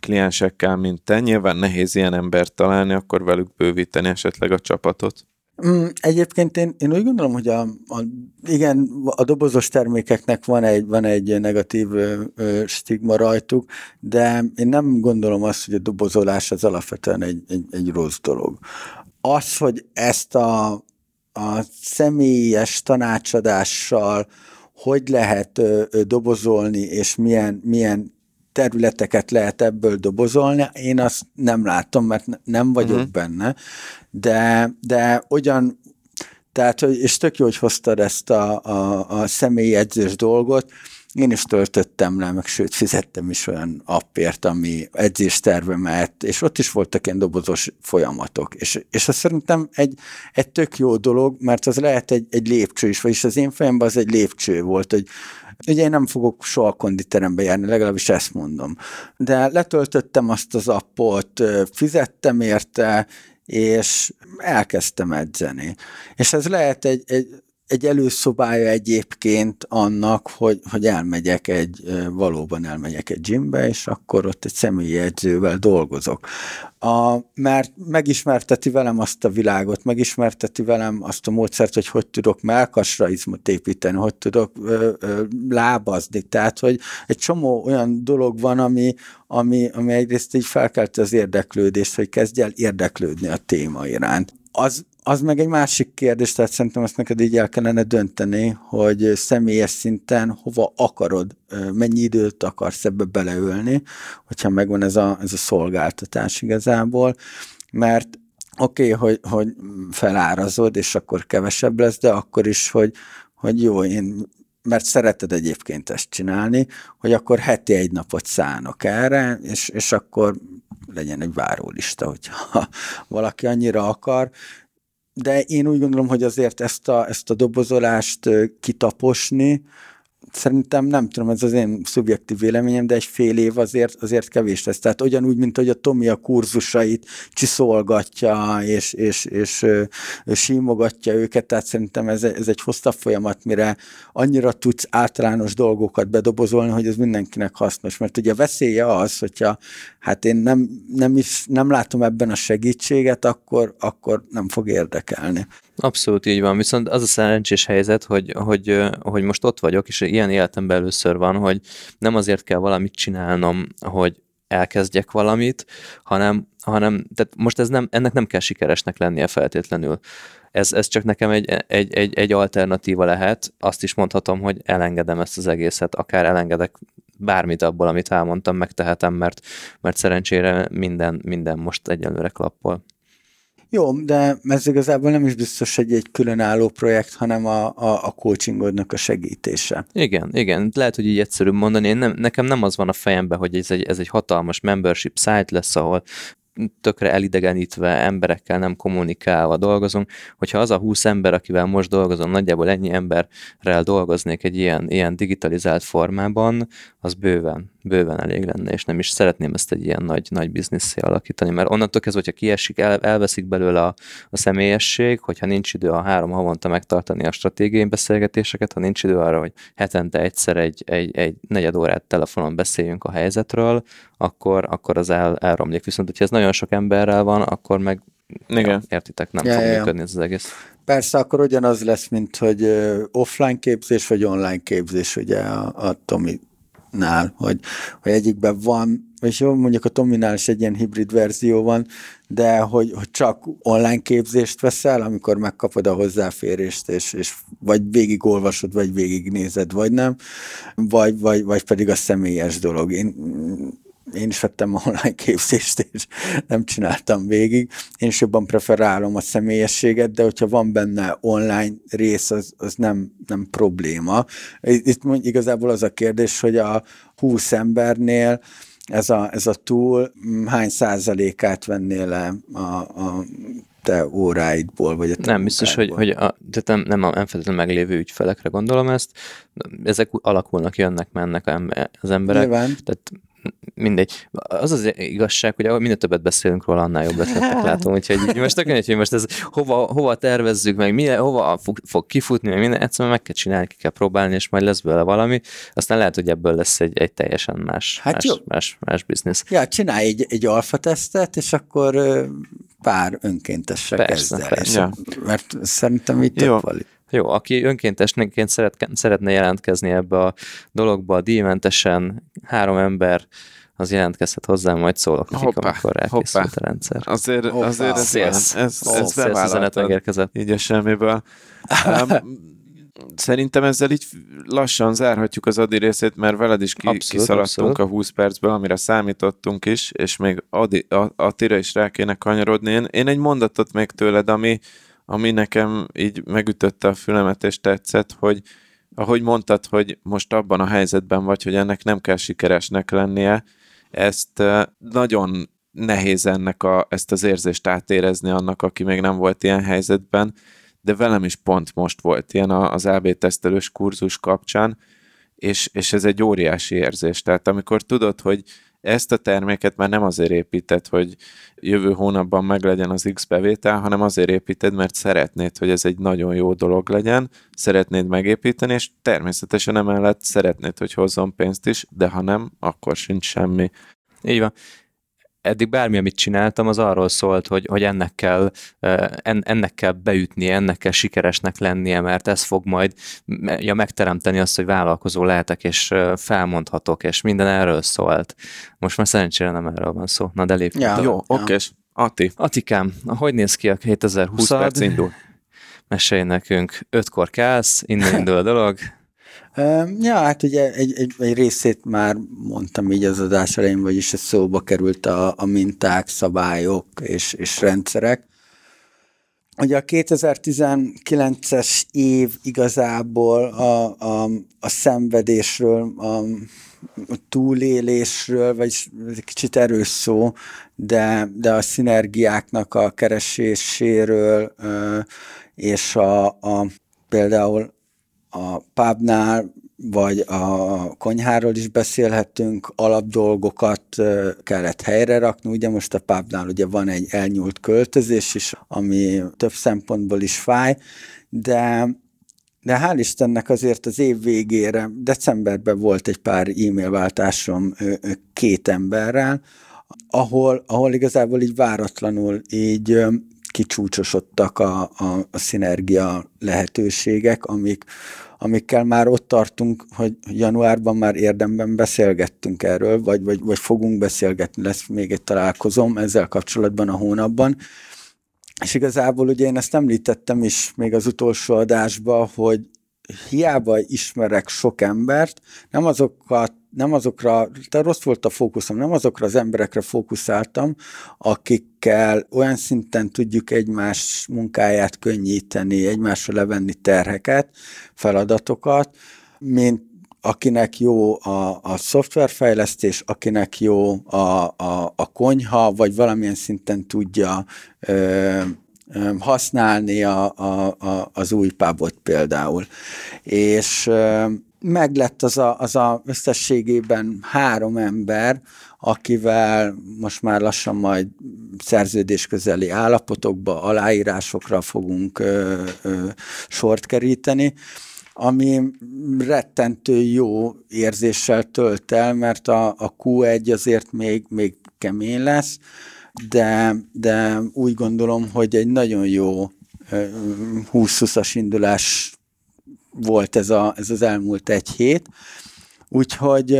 kliensekkel, mint te. Nyilván nehéz ilyen embert találni, akkor velük bővíteni esetleg a csapatot. Mm, egyébként én, én úgy gondolom, hogy a, a, igen, a dobozos termékeknek van egy, van egy negatív ö, stigma rajtuk, de én nem gondolom azt, hogy a dobozolás az alapvetően egy, egy, egy rossz dolog. Az, hogy ezt a, a személyes tanácsadással hogy lehet dobozolni, és milyen, milyen területeket lehet ebből dobozolni, én azt nem látom, mert nem vagyok uh-huh. benne, de, de olyan, tehát, és tök jó, hogy hoztad ezt a, a, a személyi edzős dolgot, én is töltöttem le, meg sőt fizettem is olyan appért, ami edzéstervemet, és ott is voltak ilyen dobozos folyamatok. És, és az szerintem egy, egy tök jó dolog, mert az lehet egy, egy lépcső is, vagyis az én fejemben az egy lépcső volt, hogy Ugye én nem fogok soha konditerembe járni, legalábbis ezt mondom. De letöltöttem azt az appot, fizettem érte, és elkezdtem edzeni. És ez lehet egy, egy egy előszobája egyébként annak, hogy, hogy elmegyek egy, valóban elmegyek egy gymbe, és akkor ott egy személyi edzővel dolgozok. A, mert megismerteti velem azt a világot, megismerteti velem azt a módszert, hogy hogy tudok melkasra izmot építeni, hogy tudok ö, ö, lábazni. Tehát, hogy egy csomó olyan dolog van, ami, ami, ami egyrészt így felkelte az érdeklődést, hogy kezdj el érdeklődni a téma iránt. Az az meg egy másik kérdés, tehát szerintem azt neked így el kellene dönteni, hogy személyes szinten hova akarod, mennyi időt akarsz ebbe beleölni, hogyha megvan ez a, ez a szolgáltatás igazából, mert oké, okay, hogy, hogy felárazod, és akkor kevesebb lesz, de akkor is, hogy, hogy jó, én mert szereted egyébként ezt csinálni, hogy akkor heti egy napot szánok erre, és, és akkor legyen egy várólista, hogyha valaki annyira akar, de én úgy gondolom, hogy azért ezt a, ezt a dobozolást kitaposni, szerintem nem tudom, ez az én szubjektív véleményem, de egy fél év azért, azért kevés lesz. Tehát ugyanúgy, mint hogy a Tomi a kurzusait csiszolgatja, és, és, és, és símogatja őket, tehát szerintem ez, ez egy hosszabb folyamat, mire annyira tudsz általános dolgokat bedobozolni, hogy ez mindenkinek hasznos. Mert ugye a veszélye az, hogyha hát én nem, nem, is, nem látom ebben a segítséget, akkor, akkor nem fog érdekelni. Abszolút így van, viszont az a szerencsés helyzet, hogy, hogy, hogy most ott vagyok, és ilyen életemben először van, hogy nem azért kell valamit csinálnom, hogy elkezdjek valamit, hanem, hanem tehát most ez nem, ennek nem kell sikeresnek lennie feltétlenül. Ez, ez csak nekem egy, egy, egy, egy alternatíva lehet. Azt is mondhatom, hogy elengedem ezt az egészet, akár elengedek bármit abból, amit elmondtam, megtehetem, mert, mert szerencsére minden, minden most egyelőre klappol. Jó, de ez igazából nem is biztos, hogy egy különálló projekt, hanem a, a, a coachingodnak a segítése. Igen, igen. Lehet, hogy így egyszerűbb mondani. Én nem, nekem nem az van a fejemben, hogy ez egy, ez egy hatalmas membership site lesz, ahol tökre elidegenítve, emberekkel nem kommunikálva dolgozunk, hogyha az a 20 ember, akivel most dolgozom, nagyjából ennyi emberrel dolgoznék egy ilyen, ilyen digitalizált formában, az bőven, bőven elég lenne, és nem is szeretném ezt egy ilyen nagy, nagy bizniszé alakítani, mert onnantól kezdve, hogyha kiesik, el, elveszik belőle a, a személyesség, hogyha nincs idő a három havonta megtartani a stratégiai beszélgetéseket, ha nincs idő arra, hogy hetente egyszer egy, egy, egy negyed órát telefonon beszéljünk a helyzetről, akkor, akkor az el, elromlik. Viszont, hogyha ez nagyon sok emberrel van, akkor meg igen. Ja, értitek, nem ja, fog ja, működni ez az egész. Persze, akkor ugyanaz lesz, mint hogy offline képzés, vagy online képzés, ugye a, a Tomi nál, hogy, hogy egyikben van, és jó, mondjuk a Tominál is egy ilyen hibrid verzió van, de hogy, hogy csak online képzést veszel, amikor megkapod a hozzáférést, és, és vagy végigolvasod, vagy végignézed, vagy nem, vagy, vagy, vagy pedig a személyes dolog. Én én is vettem online képzést, és nem csináltam végig. Én is jobban preferálom a személyességet, de hogyha van benne online rész, az, az nem, nem probléma. Itt igazából az a kérdés, hogy a 20 embernél ez a, ez a túl hány százalékát vennél le a, a te óráidból, vagy a te Nem, biztos, hogy, hogy a, tehát nem, nem, a, nem feltétlenül meglévő ügyfelekre gondolom ezt. Ezek alakulnak, jönnek, mennek az emberek. Nyilván. Tehát mindegy. Az az igazság, hogy minél többet beszélünk róla, annál jobb ötletek (laughs) látom. Úgyhogy most tök hogy most ez hova, hova tervezzük, meg milyen, hova fog, fog kifutni, meg minden, egyszerűen meg kell csinálni, ki kell próbálni, és majd lesz belőle valami. Aztán lehet, hogy ebből lesz egy, egy teljesen más, hát más, jó. más, más biznisz. Ja, csinálj egy, egy alfa tesztet, és akkor pár önkéntessel persze, kezd el. Persze. Ja. Mert szerintem így több. Jó, aki önkéntesként szeret, szeretne jelentkezni ebbe a dologba, díjmentesen három ember, az jelentkezhet hozzám, majd szólok nekik, hoppá, amikor elkészült hoppá. a rendszer. Azért, hoppá. azért ez, ez, ez, ez bevállaltad. megérkezett. Így a semmiből. um, szerintem ezzel így lassan zárhatjuk az Adi részét, mert veled is ki, abszolút, kiszaladtunk abszolút. a 20 percből, amire számítottunk is, és még Adi, a, Attira is rá kéne kanyarodni. Én, én egy mondatot még tőled, ami, ami nekem így megütötte a fülemet és tetszett, hogy ahogy mondtad, hogy most abban a helyzetben vagy, hogy ennek nem kell sikeresnek lennie, ezt nagyon nehéz ennek a, ezt az érzést átérezni annak, aki még nem volt ilyen helyzetben, de velem is pont most volt ilyen az AB tesztelős kurzus kapcsán, és, és ez egy óriási érzés. Tehát amikor tudod, hogy ezt a terméket már nem azért építed, hogy jövő hónapban meglegyen az X bevétel, hanem azért építed, mert szeretnéd, hogy ez egy nagyon jó dolog legyen, szeretnéd megépíteni, és természetesen emellett szeretnéd, hogy hozzon pénzt is, de ha nem, akkor sincs semmi. Így van eddig bármi, amit csináltam, az arról szólt, hogy, hogy ennek, kell, ennek kell beütni, ennek kell sikeresnek lennie, mert ez fog majd ja, megteremteni azt, hogy vállalkozó lehetek, és felmondhatok, és minden erről szólt. Most már szerencsére nem erről van szó. Na, de lépjünk. Ja, jó, oké. Okay. Ati. Atikám, hogy néz ki a 2020 20 perc indul. Mesélj nekünk, ötkor kelsz, innen indul a dolog. Ja, hát ugye egy, egy, egy részét már mondtam így az adás elején, vagyis ez szóba került a, a minták, szabályok és, és rendszerek. Ugye a 2019-es év igazából a, a, a szenvedésről, a, a túlélésről, vagy egy kicsit erős szó, de, de a szinergiáknak a kereséséről, és a, a például a pubnál vagy a konyháról is beszélhetünk, alapdolgokat kellett helyre rakni, ugye most a pubnál ugye van egy elnyúlt költözés is, ami több szempontból is fáj, de de hál' Istennek azért az év végére, decemberben volt egy pár e-mail váltásom két emberrel, ahol, ahol igazából így váratlanul így kicsúcsosodtak a, a, a szinergia lehetőségek, amik, amikkel már ott tartunk, hogy januárban már érdemben beszélgettünk erről, vagy, vagy, vagy fogunk beszélgetni, lesz még egy találkozom ezzel kapcsolatban a hónapban. És igazából ugye én ezt említettem is még az utolsó adásban, hogy hiába ismerek sok embert, nem azokat nem azokra, de rossz volt a fókuszom, nem azokra az emberekre fókuszáltam, akikkel olyan szinten tudjuk egymás munkáját könnyíteni, egymásra levenni terheket, feladatokat, mint akinek jó a, a szoftverfejlesztés, akinek jó a, a, a konyha, vagy valamilyen szinten tudja ö, használni a, a, a, az új pubot például. És meg lett az a, az a összességében három ember, akivel most már lassan majd szerződés közeli állapotokba, aláírásokra fogunk ö, ö, sort keríteni, ami rettentő jó érzéssel tölt el, mert a, a Q1 azért még, még kemény lesz, de, de úgy gondolom, hogy egy nagyon jó 20-20-as indulás volt ez, a, ez az elmúlt egy hét. Úgyhogy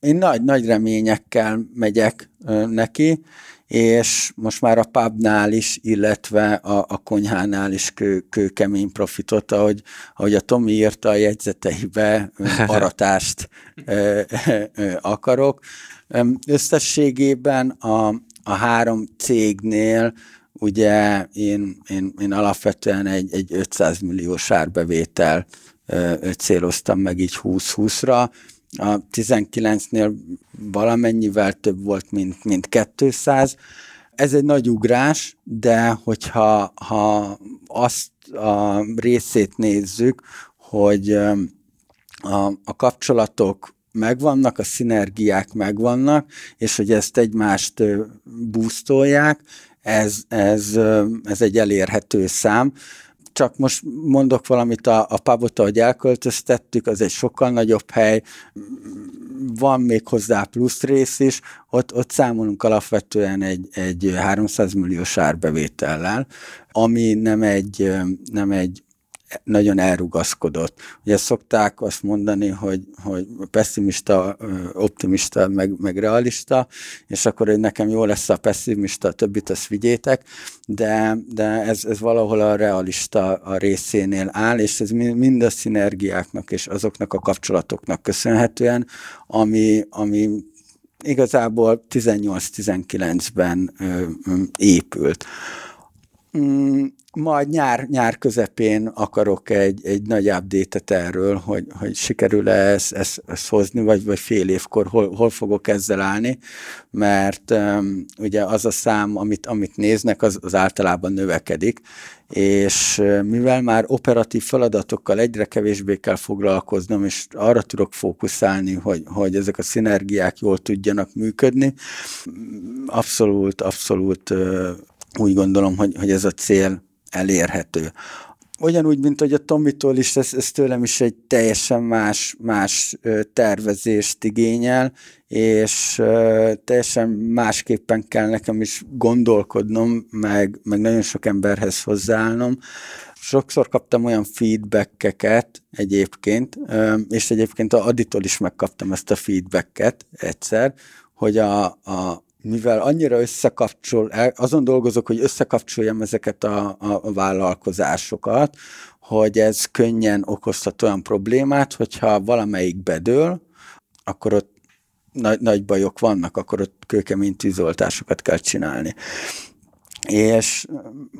én nagy-nagy reményekkel megyek neki, és most már a pubnál is, illetve a, a konyhánál is kő, kőkemény profitot, ahogy, ahogy a Tomi írta a jegyzeteibe, aratást ö, (laughs) ö, ö, akarok. Összességében a, a három cégnél ugye én, én, én alapvetően egy, egy 500 milliós árbevétel céloztam meg így 20-20-ra, a 19-nél valamennyivel több volt, mint, mint 200. Ez egy nagy ugrás, de hogyha ha azt a részét nézzük, hogy a, a kapcsolatok megvannak, a szinergiák megvannak, és hogy ezt egymást boostolják, ez, ez, ez egy elérhető szám. Csak most mondok valamit, a, a pubot, ahogy elköltöztettük, az egy sokkal nagyobb hely, van még hozzá plusz rész is, ott, ott számolunk alapvetően egy, egy 300 milliós árbevétellel, ami nem egy, nem egy nagyon elrugaszkodott. Ugye szokták azt mondani, hogy, hogy pessimista, optimista, meg, meg realista, és akkor hogy nekem jó lesz a pessimista, a többit azt vigyétek, de, de ez, ez valahol a realista a részénél áll, és ez mind a szinergiáknak és azoknak a kapcsolatoknak köszönhetően, ami, ami igazából 18-19-ben épült. Mm, majd nyár, nyár közepén akarok egy, egy nagy update erről, hogy, hogy sikerül-e ezt, ezt, ezt hozni, vagy, vagy fél évkor hol, hol fogok ezzel állni, mert um, ugye az a szám, amit, amit néznek, az, az általában növekedik, és mivel már operatív feladatokkal egyre kevésbé kell foglalkoznom, és arra tudok fókuszálni, hogy, hogy ezek a szinergiák jól tudjanak működni, abszolút, abszolút úgy gondolom, hogy, hogy ez a cél elérhető. Ugyanúgy, mint hogy a Tomitól is, ez, ez tőlem is egy teljesen más, más tervezést igényel, és teljesen másképpen kell nekem is gondolkodnom, meg, meg nagyon sok emberhez hozzáállnom. Sokszor kaptam olyan feedbackeket egyébként, és egyébként a Aditól is megkaptam ezt a feedbacket egyszer, hogy a, a, mivel annyira összekapcsol, azon dolgozok, hogy összekapcsoljam ezeket a, a vállalkozásokat, hogy ez könnyen okozhat olyan problémát, hogyha valamelyik bedől, akkor ott nagy, nagy bajok vannak, akkor ott kőkemény tűzoltásokat kell csinálni. És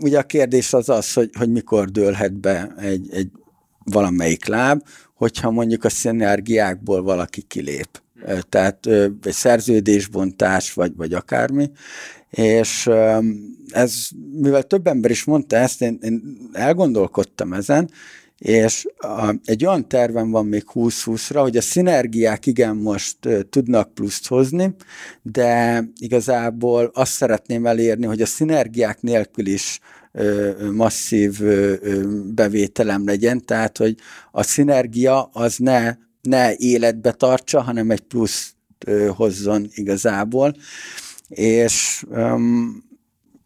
ugye a kérdés az az, hogy, hogy mikor dőlhet be egy, egy valamelyik láb, hogyha mondjuk a szinergiákból valaki kilép. Tehát egy szerződésbontás, vagy, vagy akármi. És ez, mivel több ember is mondta ezt, én, én elgondolkodtam ezen, és a, egy olyan tervem van még 20-20-ra, hogy a szinergiák igen most tudnak pluszt hozni, de igazából azt szeretném elérni, hogy a szinergiák nélkül is masszív bevételem legyen, tehát hogy a szinergia az ne, ne életbe tartsa, hanem egy plusz hozzon igazából. És um,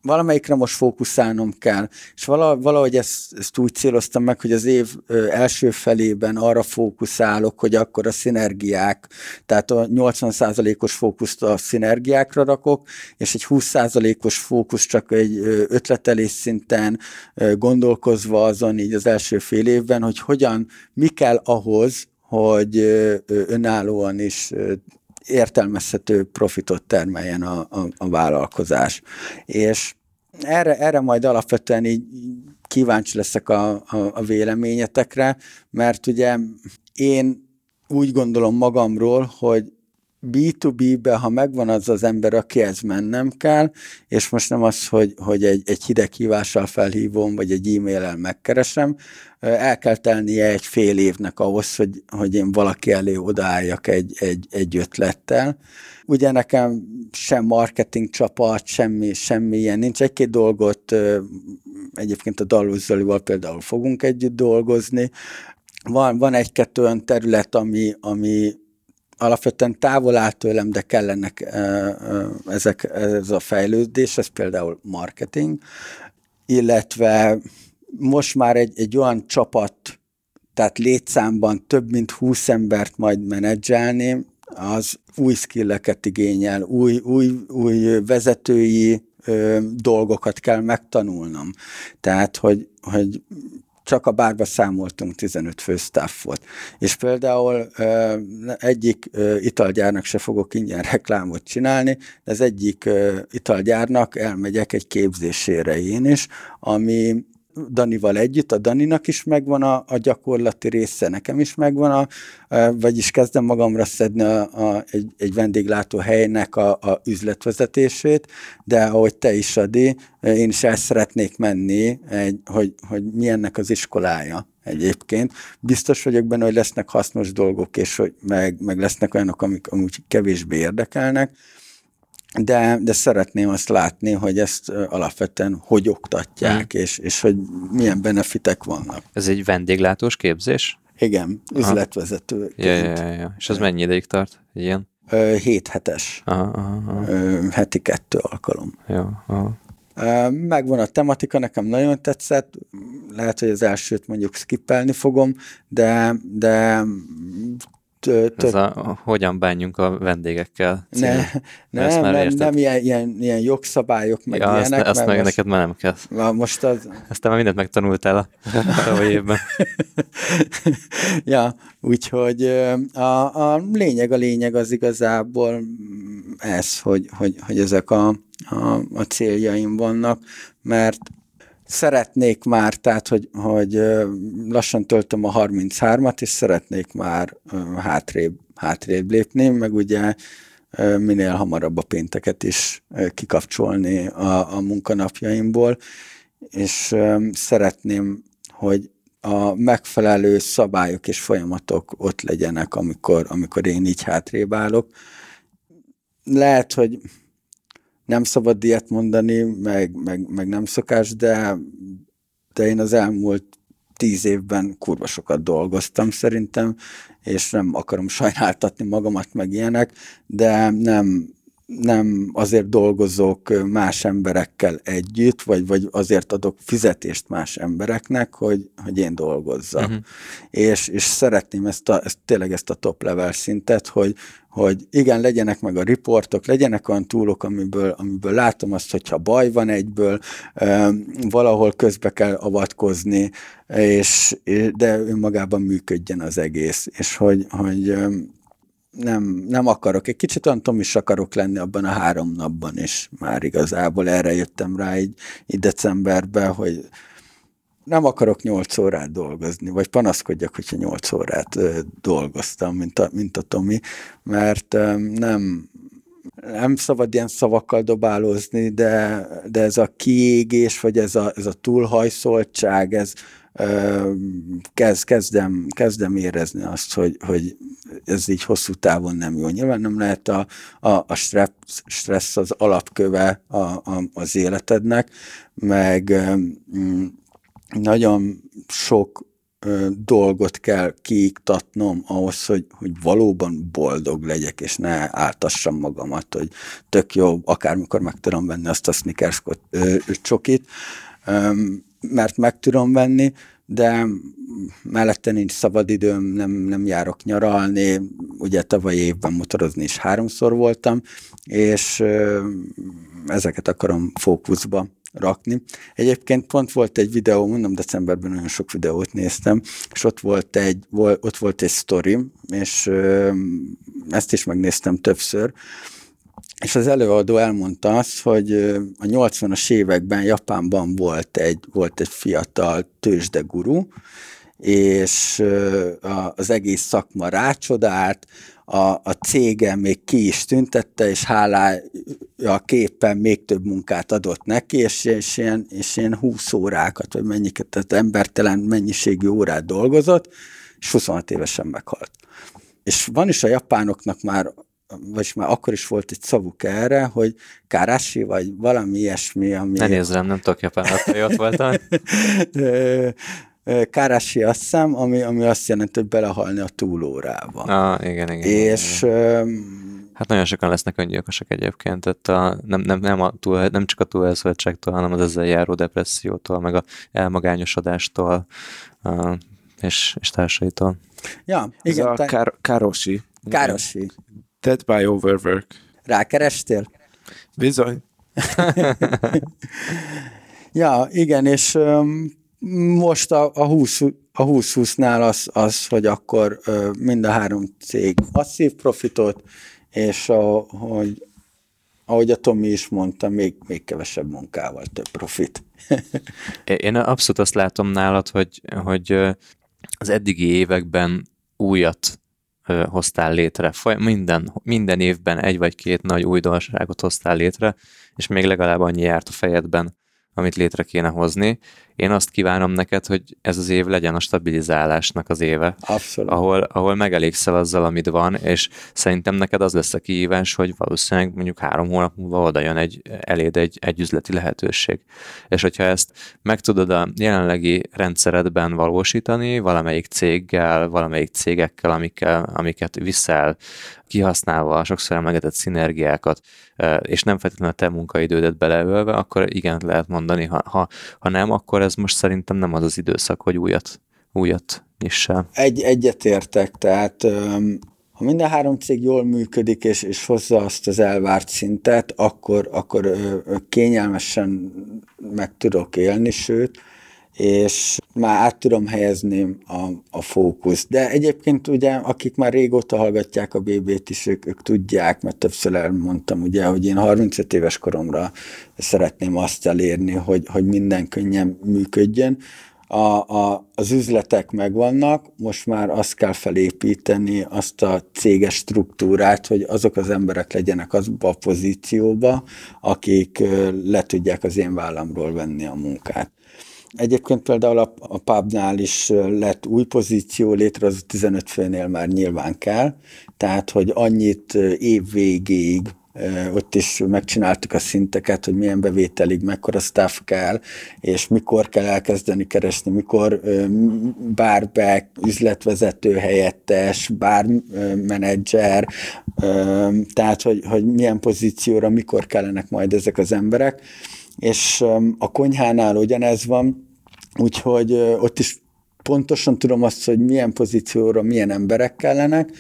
valamelyikre most fókuszálnom kell, és valahogy ezt, ezt úgy céloztam meg, hogy az év első felében arra fókuszálok, hogy akkor a szinergiák, tehát a 80%-os fókuszt a szinergiákra rakok, és egy 20%-os fókusz csak egy ötletelés szinten gondolkozva azon így az első fél évben, hogy hogyan, mi kell ahhoz, hogy önállóan is értelmezhető profitot termeljen a, a, a vállalkozás. És erre, erre majd alapvetően így kíváncsi leszek a, a, a véleményetekre, mert ugye én úgy gondolom magamról, hogy B2B-be, ha megvan az az ember, akihez mennem kell, és most nem az, hogy, hogy egy, egy hideg hívással felhívom, vagy egy e-mailel megkeresem, el kell telnie egy fél évnek ahhoz, hogy, hogy én valaki elé odaálljak egy, egy, egy ötlettel. Ugye nekem sem marketing csapat, semmi, semmi ilyen nincs. Egy-két dolgot egyébként a Dalus Zolival például fogunk együtt dolgozni. Van, van egy-kettő olyan terület, ami, ami alapvetően távol áll tőlem, de kellenek ezek, ez a fejlődés, ez például marketing, illetve most már egy, egy olyan csapat, tehát létszámban több mint 20 embert majd menedzselni, az új skilleket igényel, új, új, új vezetői ö, dolgokat kell megtanulnom. Tehát, hogy, hogy csak a bárba számoltunk 15 fő staffot. És például egyik italgyárnak se fogok ingyen (laughs) reklámot csinálni, de az egyik italgyárnak elmegyek egy képzésére én is, ami Danival együtt, a Daninak is megvan a, a gyakorlati része, nekem is megvan, a, vagyis kezdem magamra szedni a, a, egy, egy vendéglátó helynek a, a üzletvezetését, de ahogy te is, Adi, én is el szeretnék menni, egy, hogy, hogy milyennek az iskolája egyébként. Biztos vagyok benne, hogy lesznek hasznos dolgok, és hogy meg, meg lesznek olyanok, amik amúgy kevésbé érdekelnek, de, de szeretném azt látni, hogy ezt alapvetően hogy oktatják, hmm. és, és hogy milyen benefitek vannak. Ez egy vendéglátós képzés? Igen, üzletvezető. Ja, ja, ja, ja. És az mennyi ideig tart? Ilyen? Hét hetes. Aha, aha, aha. Heti kettő alkalom. Ja, aha. Megvan a tematika, nekem nagyon tetszett, lehet, hogy az elsőt mondjuk skippelni fogom, de, de több... Ez a, hogyan bánjunk a vendégekkel Ne, nem, már nem, nem ilyen, ilyen, ilyen jogszabályok, meg ja, ilyenek. Azt, azt meg most, neked már nem kell. Most az... Aztán már mindent megtanultál a (laughs) tavalyi évben. (laughs) ja, úgyhogy a, a lényeg, a lényeg az igazából ez, hogy, hogy, hogy ezek a, a, a céljaim vannak, mert szeretnék már, tehát, hogy, hogy lassan töltöm a 33-at, és szeretnék már hátrébb, hátrébb lépni, meg ugye minél hamarabb a pénteket is kikapcsolni a, a munkanapjaimból, és szeretném, hogy a megfelelő szabályok és folyamatok ott legyenek, amikor, amikor én így hátrébb állok. Lehet, hogy nem szabad ilyet mondani, meg, meg, meg nem szokás, de, de én az elmúlt tíz évben kurva sokat dolgoztam szerintem, és nem akarom sajnáltatni magamat meg ilyenek, de nem, nem azért dolgozok más emberekkel együtt, vagy, vagy azért adok fizetést más embereknek, hogy, hogy én dolgozzak. Uh-huh. És, és szeretném ezt, a, ezt tényleg ezt a top level szintet, hogy, hogy igen, legyenek meg a riportok, legyenek olyan túlok, amiből, amiből látom azt, hogyha baj van egyből, valahol közbe kell avatkozni, és, de önmagában működjen az egész. És hogy, hogy nem, nem akarok. Egy kicsit olyan is akarok lenni abban a három napban, és már igazából erre jöttem rá így, így decemberben, hogy nem akarok nyolc órát dolgozni, vagy panaszkodjak, hogyha nyolc órát dolgoztam, mint a, mint a Tomi, mert nem, nem szabad ilyen szavakkal dobálózni, de, de ez a kiégés, vagy ez a, ez a túlhajszoltság, ez kezd, kezdem, kezdem érezni azt, hogy, hogy ez így hosszú távon nem jó. Nyilván nem lehet a, a, a stressz, stressz az alapköve a, a, az életednek, meg nagyon sok dolgot kell kiiktatnom ahhoz, hogy, hogy valóban boldog legyek, és ne áltassam magamat, hogy tök jó, akármikor meg tudom venni azt a Snickers csokit, ö, mert meg tudom venni, de mellette nincs szabadidőm, nem, nem járok nyaralni, ugye tavaly évben motorozni is háromszor voltam, és ezeket akarom fókuszba rakni. Egyébként pont volt egy videó, mondom, decemberben nagyon sok videót néztem, és ott volt egy, ott volt egy story, és ezt is megnéztem többször, és az előadó elmondta azt, hogy a 80-as években Japánban volt egy, volt egy fiatal tőzsdeguru, és az egész szakma rácsodált, a, a cége még ki is tüntette, és hálája képen még több munkát adott neki, és, és, ilyen, és ilyen 20 órákat, vagy mennyiket, tehát embertelen mennyiségű órát dolgozott, és 26 évesen meghalt. És van is a japánoknak már vagy már akkor is volt egy szavuk erre, hogy kárási, vagy valami ilyesmi, ami... Ne nézz rám, nem tudok japánok, hogy ott voltam. (laughs) Kárási azt hiszem, ami, ami azt jelenti, hogy belehalni a túlórába. Ah, igen, igen. És igen. Hát nagyon sokan lesznek öngyilkosok egyébként, tehát a, nem, nem, nem, a túl, nem csak a túlelszöltségtől, hanem az ezzel járó depressziótól, meg a elmagányosodástól, a, és, és társaitól. Ja, igen. Ez a kár, károsi. Károsi. Dead by overwork. Rákerestél? Bizony. (laughs) ja, igen, és um, most a, a 20 a 20-20-nál az, az, hogy akkor uh, mind a három cég masszív profitot, és a, hogy, ahogy a Tomi is mondta, még, még kevesebb munkával több profit. (laughs) Én abszolút azt látom nálad, hogy, hogy az eddigi években újat hoztál létre. Minden, minden évben egy vagy két nagy újdonságot hoztál létre, és még legalább annyi járt a fejedben, amit létre kéne hozni. Én azt kívánom neked, hogy ez az év legyen a stabilizálásnak az éve. Abszolút. Ahol, ahol megelégszel azzal, amit van, és szerintem neked az lesz a kihívás, hogy valószínűleg mondjuk három hónap múlva oda jön egy, eléd egy, egy üzleti lehetőség. És hogyha ezt meg tudod a jelenlegi rendszeredben valósítani, valamelyik céggel, valamelyik cégekkel, amikkel, amiket viszel, kihasználva a sokszor emlegetett szinergiákat, és nem feltétlenül a te munkaidődet beleölve, akkor igen lehet mondani, ha, ha, ha nem, akkor ez most szerintem nem az az időszak, hogy újat, újat nyissál. Egy, egyetértek, tehát ha minden három cég jól működik, és, és hozza azt az elvárt szintet, akkor, akkor kényelmesen meg tudok élni, sőt, és már át tudom helyezni a, a fókusz. De egyébként ugye, akik már régóta hallgatják a BB-t is, ők, ők tudják, mert többször elmondtam ugye, hogy én 35 éves koromra szeretném azt elérni, hogy, hogy minden könnyen működjön. A, a, az üzletek megvannak, most már azt kell felépíteni, azt a céges struktúrát, hogy azok az emberek legyenek azba a pozícióba, akik le tudják az én vállamról venni a munkát. Egyébként például a, a pubnál is lett új pozíció, létre az 15 főnél már nyilván kell, tehát hogy annyit év végéig ott is megcsináltuk a szinteket, hogy milyen bevételig, mekkora staff kell, és mikor kell elkezdeni keresni, mikor bárbe, üzletvezető helyettes, bár menedzser, tehát hogy, hogy milyen pozícióra, mikor kellenek majd ezek az emberek, és a konyhánál ugyanez van, Úgyhogy ott is pontosan tudom azt, hogy milyen pozícióra milyen emberek kellenek,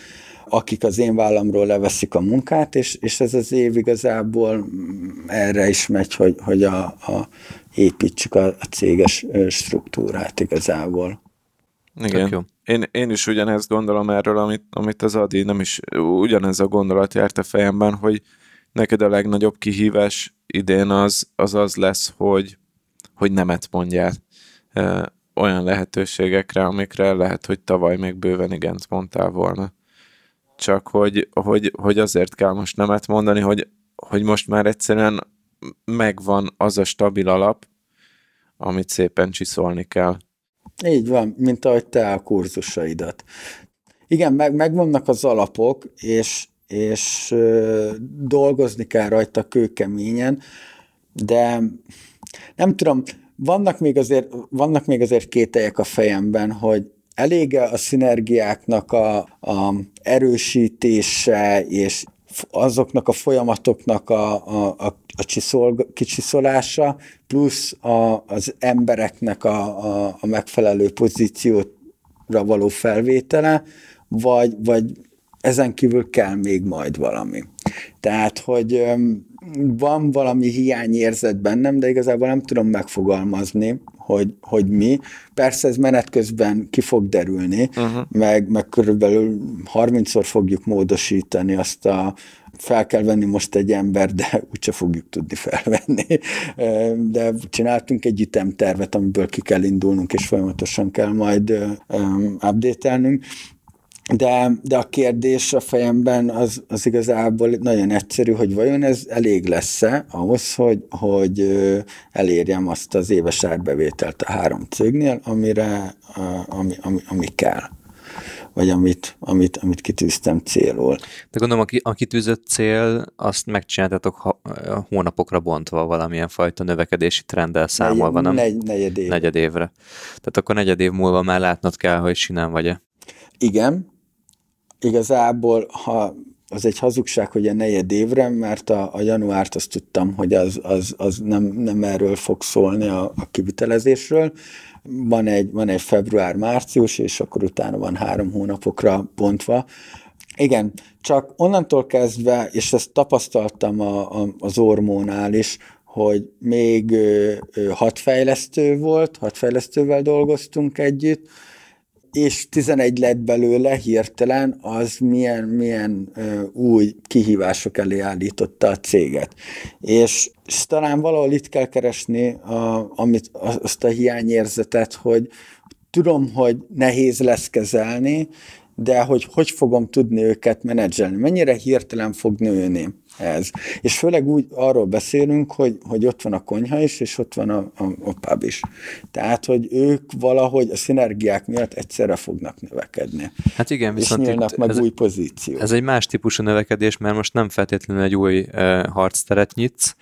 akik az én vállamról leveszik a munkát, és, és ez az év igazából mm, erre is megy, hogy, hogy a, a építsük a, a céges struktúrát igazából. Igen. Tök jó. Én, én is ugyanezt gondolom erről, amit, amit az Adi, nem is ugyanez a gondolat járt a fejemben, hogy neked a legnagyobb kihívás idén az az, az lesz, hogy, hogy nemet mondjál olyan lehetőségekre, amikre lehet, hogy tavaly még bőven igent mondtál volna. Csak hogy, hogy, hogy azért kell most nemet mondani, hogy, hogy most már egyszerűen megvan az a stabil alap, amit szépen csiszolni kell. Így van, mint ahogy te a kurzusaidat. Igen, meg, megvannak az alapok, és, és ö, dolgozni kell rajta kőkeményen, de nem tudom, vannak még azért, vannak még azért kételyek a fejemben, hogy elég a szinergiáknak a, a erősítése és azoknak a folyamatoknak a, a, a, a csiszol, kicsiszolása, plusz a, az embereknek a, a, a megfelelő pozícióra való felvétele, vagy, vagy ezen kívül kell még majd valami. Tehát, hogy van valami hiányérzet bennem, de igazából nem tudom megfogalmazni, hogy, hogy mi. Persze ez menet közben ki fog derülni, uh-huh. meg, meg körülbelül 30-szor fogjuk módosítani azt a fel kell venni most egy ember, de (laughs) úgyse fogjuk tudni felvenni. De csináltunk egy ütemtervet, amiből ki kell indulnunk, és folyamatosan kell majd update-elnünk. De, de a kérdés a fejemben az, az igazából nagyon egyszerű, hogy vajon ez elég lesz-e ahhoz, hogy, hogy elérjem azt az éves árbevételt a három cégnél, amire, ami, ami, ami kell vagy amit, amit, amit kitűztem célul. De gondolom, a kitűzött cél, azt megcsináltatok hónapokra bontva valamilyen fajta növekedési trenddel számolva, nem? Negy, negyed, év. negyed évre. Tehát akkor negyed év múlva már látnod kell, hogy sinem vagy-e. Igen, igazából, ha az egy hazugság, hogy a negyed évre, mert a, a januárt azt tudtam, hogy az, az, az nem, nem erről fog szólni a, a kivitelezésről. Van egy, van egy február-március, és akkor utána van három hónapokra bontva. Igen, csak onnantól kezdve, és ezt tapasztaltam a, a, az ormónál is, hogy még ö, ö, hat fejlesztő volt, hat fejlesztővel dolgoztunk együtt, és 11 lett belőle hirtelen, az milyen, milyen új kihívások elé állította a céget. És, és talán valahol itt kell keresni a, amit, azt a hiányérzetet, hogy tudom, hogy nehéz lesz kezelni, de hogy hogy fogom tudni őket menedzselni, mennyire hirtelen fog nőni ez. És főleg úgy arról beszélünk, hogy, hogy ott van a konyha is, és ott van a, a, a pub is. Tehát, hogy ők valahogy a szinergiák miatt egyszerre fognak növekedni. Hát igen, viszont és nyílnak meg ez, új pozíció. Ez egy más típusú növekedés, mert most nem feltétlenül egy új uh, harcteret nyitsz,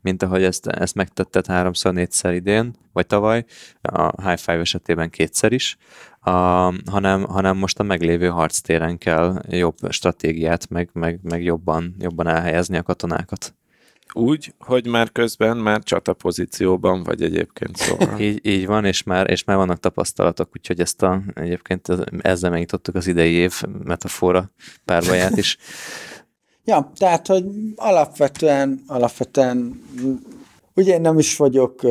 mint ahogy ezt, ezt megtetted háromszor, négyszer idén, vagy tavaly, a High Five esetében kétszer is, a, hanem, hanem most a meglévő harctéren kell jobb stratégiát, meg, meg, meg jobban, jobban elhelyezni a katonákat. Úgy, hogy már közben már csata pozícióban vagy egyébként szóval. (laughs) így, így van, és már, és már vannak tapasztalatok, úgyhogy ezt a, egyébként ezzel megnyitottuk az idei év metafora párbaját is. (laughs) Ja, tehát, hogy alapvetően, alapvetően ugye én nem is vagyok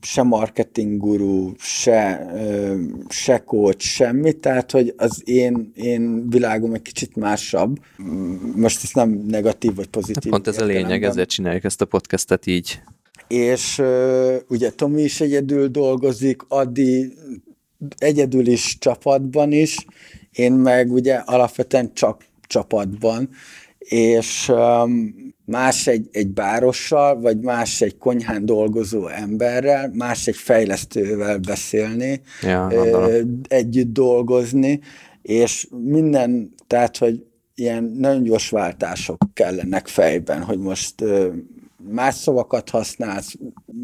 se marketing guru, se, se coach, semmi, tehát, hogy az én, én világom egy kicsit másabb. Most ez nem negatív vagy pozitív. Hát pont ez a lényeg, ezért csináljuk ezt a podcastet így. És ugye Tomi is egyedül dolgozik, Adi egyedül is csapatban is, én meg ugye alapvetően csak csapatban, és um, más egy, egy bárossal, vagy más egy konyhán dolgozó emberrel, más egy fejlesztővel beszélni, ja, együtt dolgozni, és minden, tehát, hogy ilyen nagyon gyors váltások kellenek fejben, hogy most más szavakat használsz,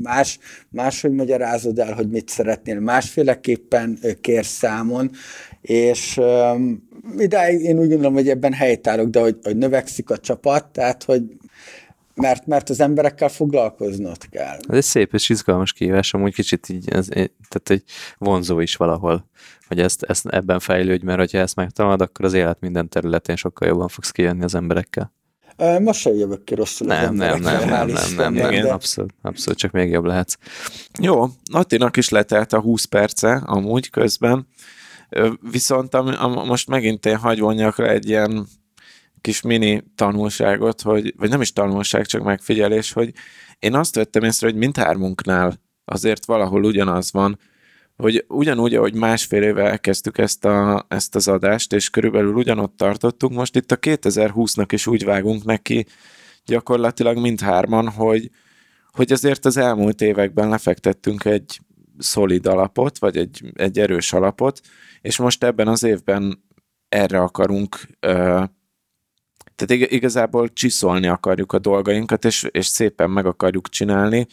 más, máshogy magyarázod el, hogy mit szeretnél, másféleképpen kérsz számon, és um, idáig én úgy gondolom, hogy ebben helytállok, de hogy, hogy növekszik a csapat, tehát hogy mert, mert az emberekkel foglalkoznod kell. Ez egy szép és izgalmas kihívás, amúgy kicsit így, ez, tehát egy vonzó is valahol, hogy ezt, ezt ebben fejlődj, mert ha ezt megtanulod, akkor az élet minden területén sokkal jobban fogsz kijönni az emberekkel. Most sem jövök ki rosszul. Nem, nem, nem, nem, nem, nem, nem, nem, abszolút, abszolút, csak még jobb lehetsz. Jó, Attinak is letelt a 20 perce amúgy közben. Viszont am, am, most megint én hagyvonjak le egy ilyen kis mini tanulságot, hogy, vagy nem is tanulság, csak megfigyelés, hogy én azt vettem észre, hogy mindhármunknál azért valahol ugyanaz van, hogy ugyanúgy, ahogy másfél éve elkezdtük ezt, a, ezt az adást, és körülbelül ugyanott tartottunk, most itt a 2020-nak is úgy vágunk neki gyakorlatilag mindhárman, hogy, hogy azért az elmúlt években lefektettünk egy szolid alapot, vagy egy, egy erős alapot, és most ebben az évben erre akarunk tehát igazából csiszolni akarjuk a dolgainkat, és, és szépen meg akarjuk csinálni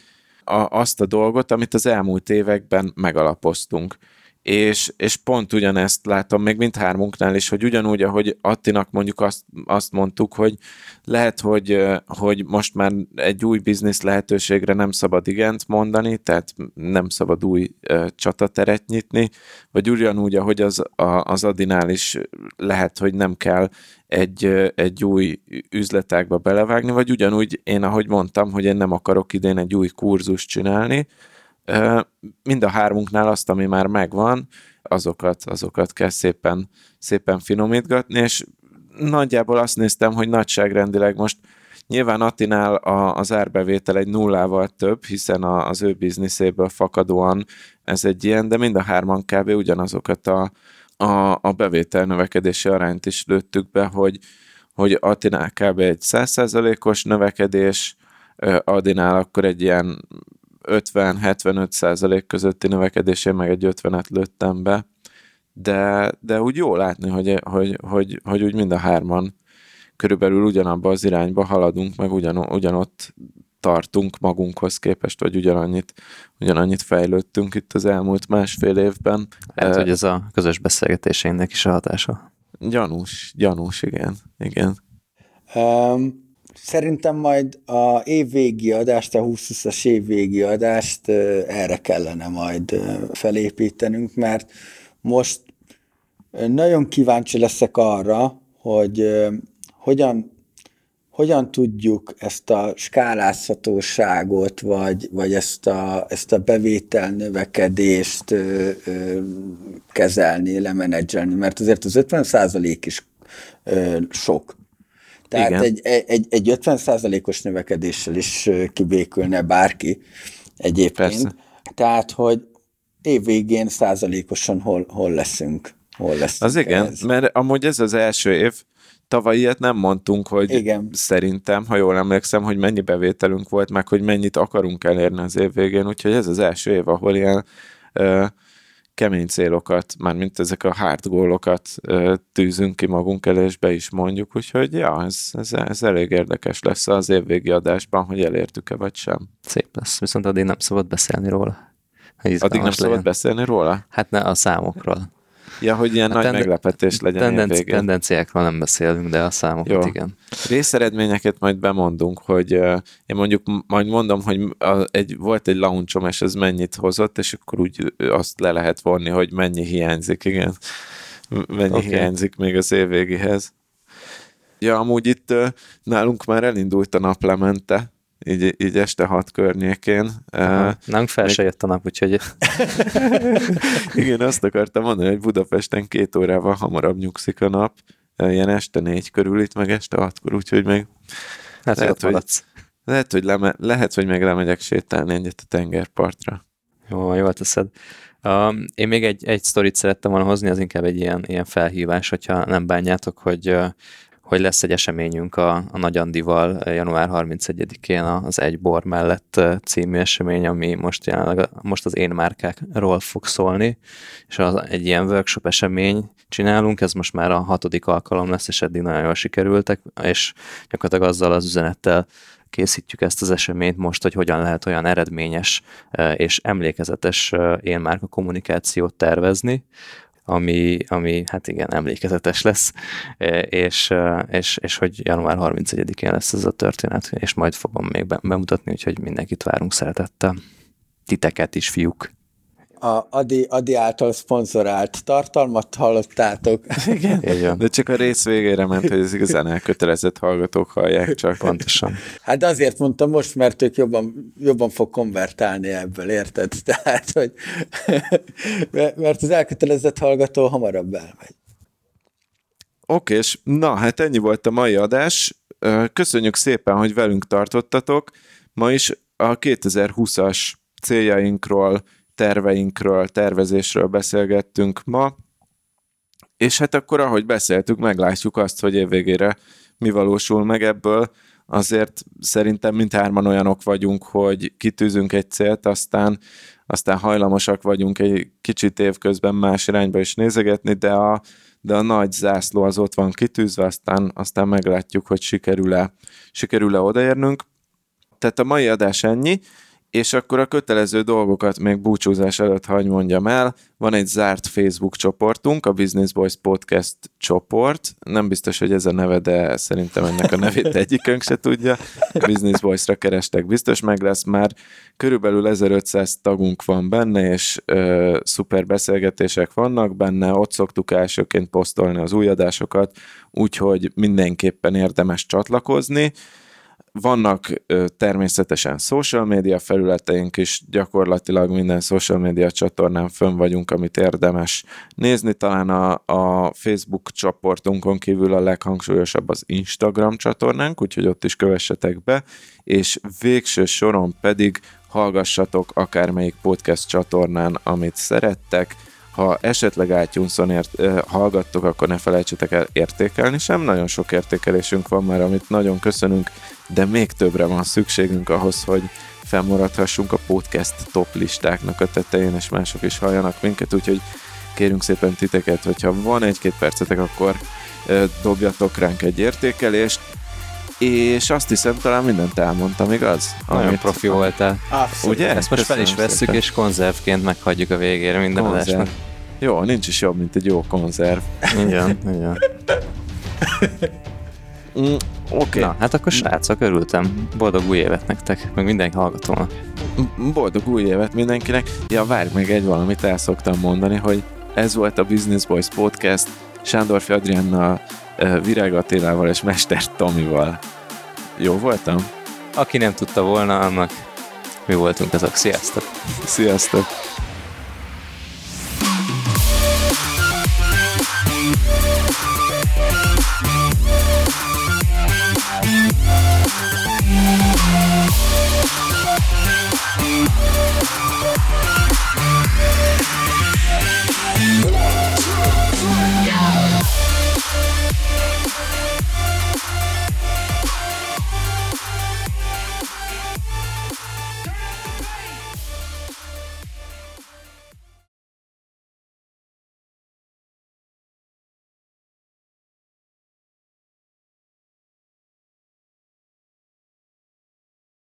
a, azt a dolgot, amit az elmúlt években megalapoztunk. És, és pont ugyanezt látom még mindhármunknál is, hogy ugyanúgy, ahogy Attinak mondjuk azt, azt mondtuk, hogy lehet, hogy, hogy most már egy új biznisz lehetőségre nem szabad igent mondani, tehát nem szabad új csatateret nyitni, vagy ugyanúgy, ahogy az, a, az Adinál is lehet, hogy nem kell egy, egy új üzletágba belevágni, vagy ugyanúgy én, ahogy mondtam, hogy én nem akarok idén egy új kurzust csinálni, mind a hármunknál azt, ami már megvan, azokat, azokat kell szépen, szépen finomítgatni, és nagyjából azt néztem, hogy nagyságrendileg most nyilván Attinál a, az árbevétel egy nullával több, hiszen a, az ő bizniszéből fakadóan ez egy ilyen, de mind a hárman kb. ugyanazokat a, a, a bevétel növekedési arányt is lőttük be, hogy, hogy Attinál kb. egy 100%-os növekedés, Adinál akkor egy ilyen 50-75 százalék közötti növekedésén meg egy 50-et lőttem be, de, de úgy jó látni, hogy, hogy, hogy, hogy úgy mind a hárman körülbelül ugyanabba az irányba haladunk, meg ugyan, ugyanott tartunk magunkhoz képest, vagy ugyanannyit, ugyanannyit fejlődtünk itt az elmúlt másfél évben. Lehet, hogy ez a közös beszélgetéseinknek is a hatása. Gyanús, gyanús, igen. igen. Um, Szerintem majd a évvégi adást, a 20-as évvégi adást erre kellene majd felépítenünk, mert most nagyon kíváncsi leszek arra, hogy hogyan, hogyan tudjuk ezt a skálázhatóságot, vagy, vagy ezt, a, ezt a bevétel növekedést ö, ö, kezelni, lemenedzselni, mert azért az 50 is ö, sok tehát Igen. egy, egy, egy 50%-os növekedéssel is kibékülne bárki egyébként. Persze. Tehát, hogy évvégén százalékosan hol, hol leszünk. Hol leszünk az igen, ez. mert amúgy ez az első év, tavaly ilyet nem mondtunk, hogy Igen. szerintem, ha jól emlékszem, hogy mennyi bevételünk volt, meg hogy mennyit akarunk elérni az év végén, úgyhogy ez az első év, ahol ilyen uh, kemény célokat, már mint ezek a hard gólokat tűzünk ki magunk elé, és be is mondjuk, úgyhogy ja, ez, ez, ez elég érdekes lesz az évvégi adásban, hogy elértük-e vagy sem. Szép lesz, viszont addig nem szabad beszélni róla. Addig nem legyen. szabad beszélni róla? Hát ne a számokról. Ja, hogy ilyen a nagy tenden- meglepetés legyen tendenci- végén. Tendenciákról nem beszélünk, de a számokat Jó. igen. Részeredményeket majd bemondunk, hogy uh, én mondjuk majd mondom, hogy a, egy, volt egy launchom, és ez mennyit hozott, és akkor úgy azt le lehet vonni, hogy mennyi hiányzik, igen. Mennyi okay. hiányzik még az év végéhez. Ja, amúgy itt uh, nálunk már elindult a naplemente, így, így este hat környékén. Aha, nem fel se jött a nap, úgyhogy... (laughs) Igen, azt akartam mondani, hogy Budapesten két órával hamarabb nyugszik a nap, ilyen este négy körül, itt meg este hatkor, úgyhogy még hát lehet, hogy, lehet, hogy leme, lehet, hogy meg lemegyek sétálni egyet a tengerpartra. Jó, jól teszed. Um, én még egy, egy sztorit szerettem volna hozni, az inkább egy ilyen, ilyen felhívás, hogyha nem bánjátok, hogy uh, hogy lesz egy eseményünk a, a Nagy Andival január 31-én az Egy Bor mellett című esemény, ami most jelenleg most az én márkákról fog szólni, és az, egy ilyen workshop esemény csinálunk, ez most már a hatodik alkalom lesz, és eddig nagyon jól sikerültek, és gyakorlatilag azzal az üzenettel készítjük ezt az eseményt most, hogy hogyan lehet olyan eredményes és emlékezetes én márka kommunikációt tervezni, ami, ami hát igen, emlékezetes lesz, e, és, e, és, és hogy január 31-én lesz ez a történet, és majd fogom még bemutatni, úgyhogy mindenkit várunk szeretettel. Titeket is, fiúk. A Adi, Adi által szponzorált tartalmat hallottátok. Igen. Igen. De csak a rész végére ment, hogy az igazán elkötelezett hallgatók hallják csak. Pontosan. Hát azért mondtam most, mert ők jobban, jobban fog konvertálni ebből, érted? (laughs) Tehát, hogy mert az elkötelezett hallgató hamarabb elmegy. Oké, és na, hát ennyi volt a mai adás. Köszönjük szépen, hogy velünk tartottatok. Ma is a 2020-as céljainkról, terveinkről, tervezésről beszélgettünk ma, és hát akkor, ahogy beszéltük, meglátjuk azt, hogy évvégére mi valósul meg ebből. Azért szerintem mindhárman olyanok vagyunk, hogy kitűzünk egy célt, aztán, aztán hajlamosak vagyunk egy kicsit évközben más irányba is nézegetni, de a, de a nagy zászló az ott van kitűzve, aztán, aztán meglátjuk, hogy sikerül-e, sikerül-e odaérnünk. Tehát a mai adás ennyi. És akkor a kötelező dolgokat még búcsúzás előtt hagy mondjam el. Van egy zárt Facebook csoportunk, a Business Boys Podcast csoport. Nem biztos, hogy ez a neve, de szerintem ennek a nevét egyikünk se tudja. Business Boys-ra kerestek, biztos meg lesz már. Körülbelül 1500 tagunk van benne, és ö, szuper beszélgetések vannak benne. Ott szoktuk elsőként posztolni az új adásokat, úgyhogy mindenképpen érdemes csatlakozni vannak természetesen social media felületeink is, gyakorlatilag minden social media csatornán fönn vagyunk, amit érdemes nézni. Talán a, a Facebook csoportunkon kívül a leghangsúlyosabb az Instagram csatornánk, úgyhogy ott is kövessetek be, és végső soron pedig hallgassatok akármelyik podcast csatornán, amit szerettek, ha esetleg itunes ért, hallgattok, akkor ne felejtsetek el értékelni sem. Nagyon sok értékelésünk van már, amit nagyon köszönünk, de még többre van szükségünk ahhoz, hogy felmaradhassunk a podcast top listáknak a tetején, és mások is halljanak minket, úgyhogy kérünk szépen titeket, hogyha van egy-két percetek, akkor dobjatok ránk egy értékelést, és azt hiszem, talán mindent elmondtam, igaz? Nagyon amit, profi voltál. Abszolút. Ugye? Ezt most fel is vesszük, és konzervként meghagyjuk a végére minden Konzerv. adásnak. Jó, nincs is jobb, mint egy jó konzerv. Igen, igen. Oké. Okay. Na, hát akkor srácok, örültem. Boldog új évet nektek, meg mindenki hallgatónak. Boldog új évet mindenkinek. Ja, várj, még egy valamit el szoktam mondani, hogy ez volt a Business Boys Podcast Sándor Adriánnal, Virág Attilával és Mester Tomival. Jó voltam? Aki nem tudta volna, annak mi voltunk azok. Sziasztok! Sziasztok!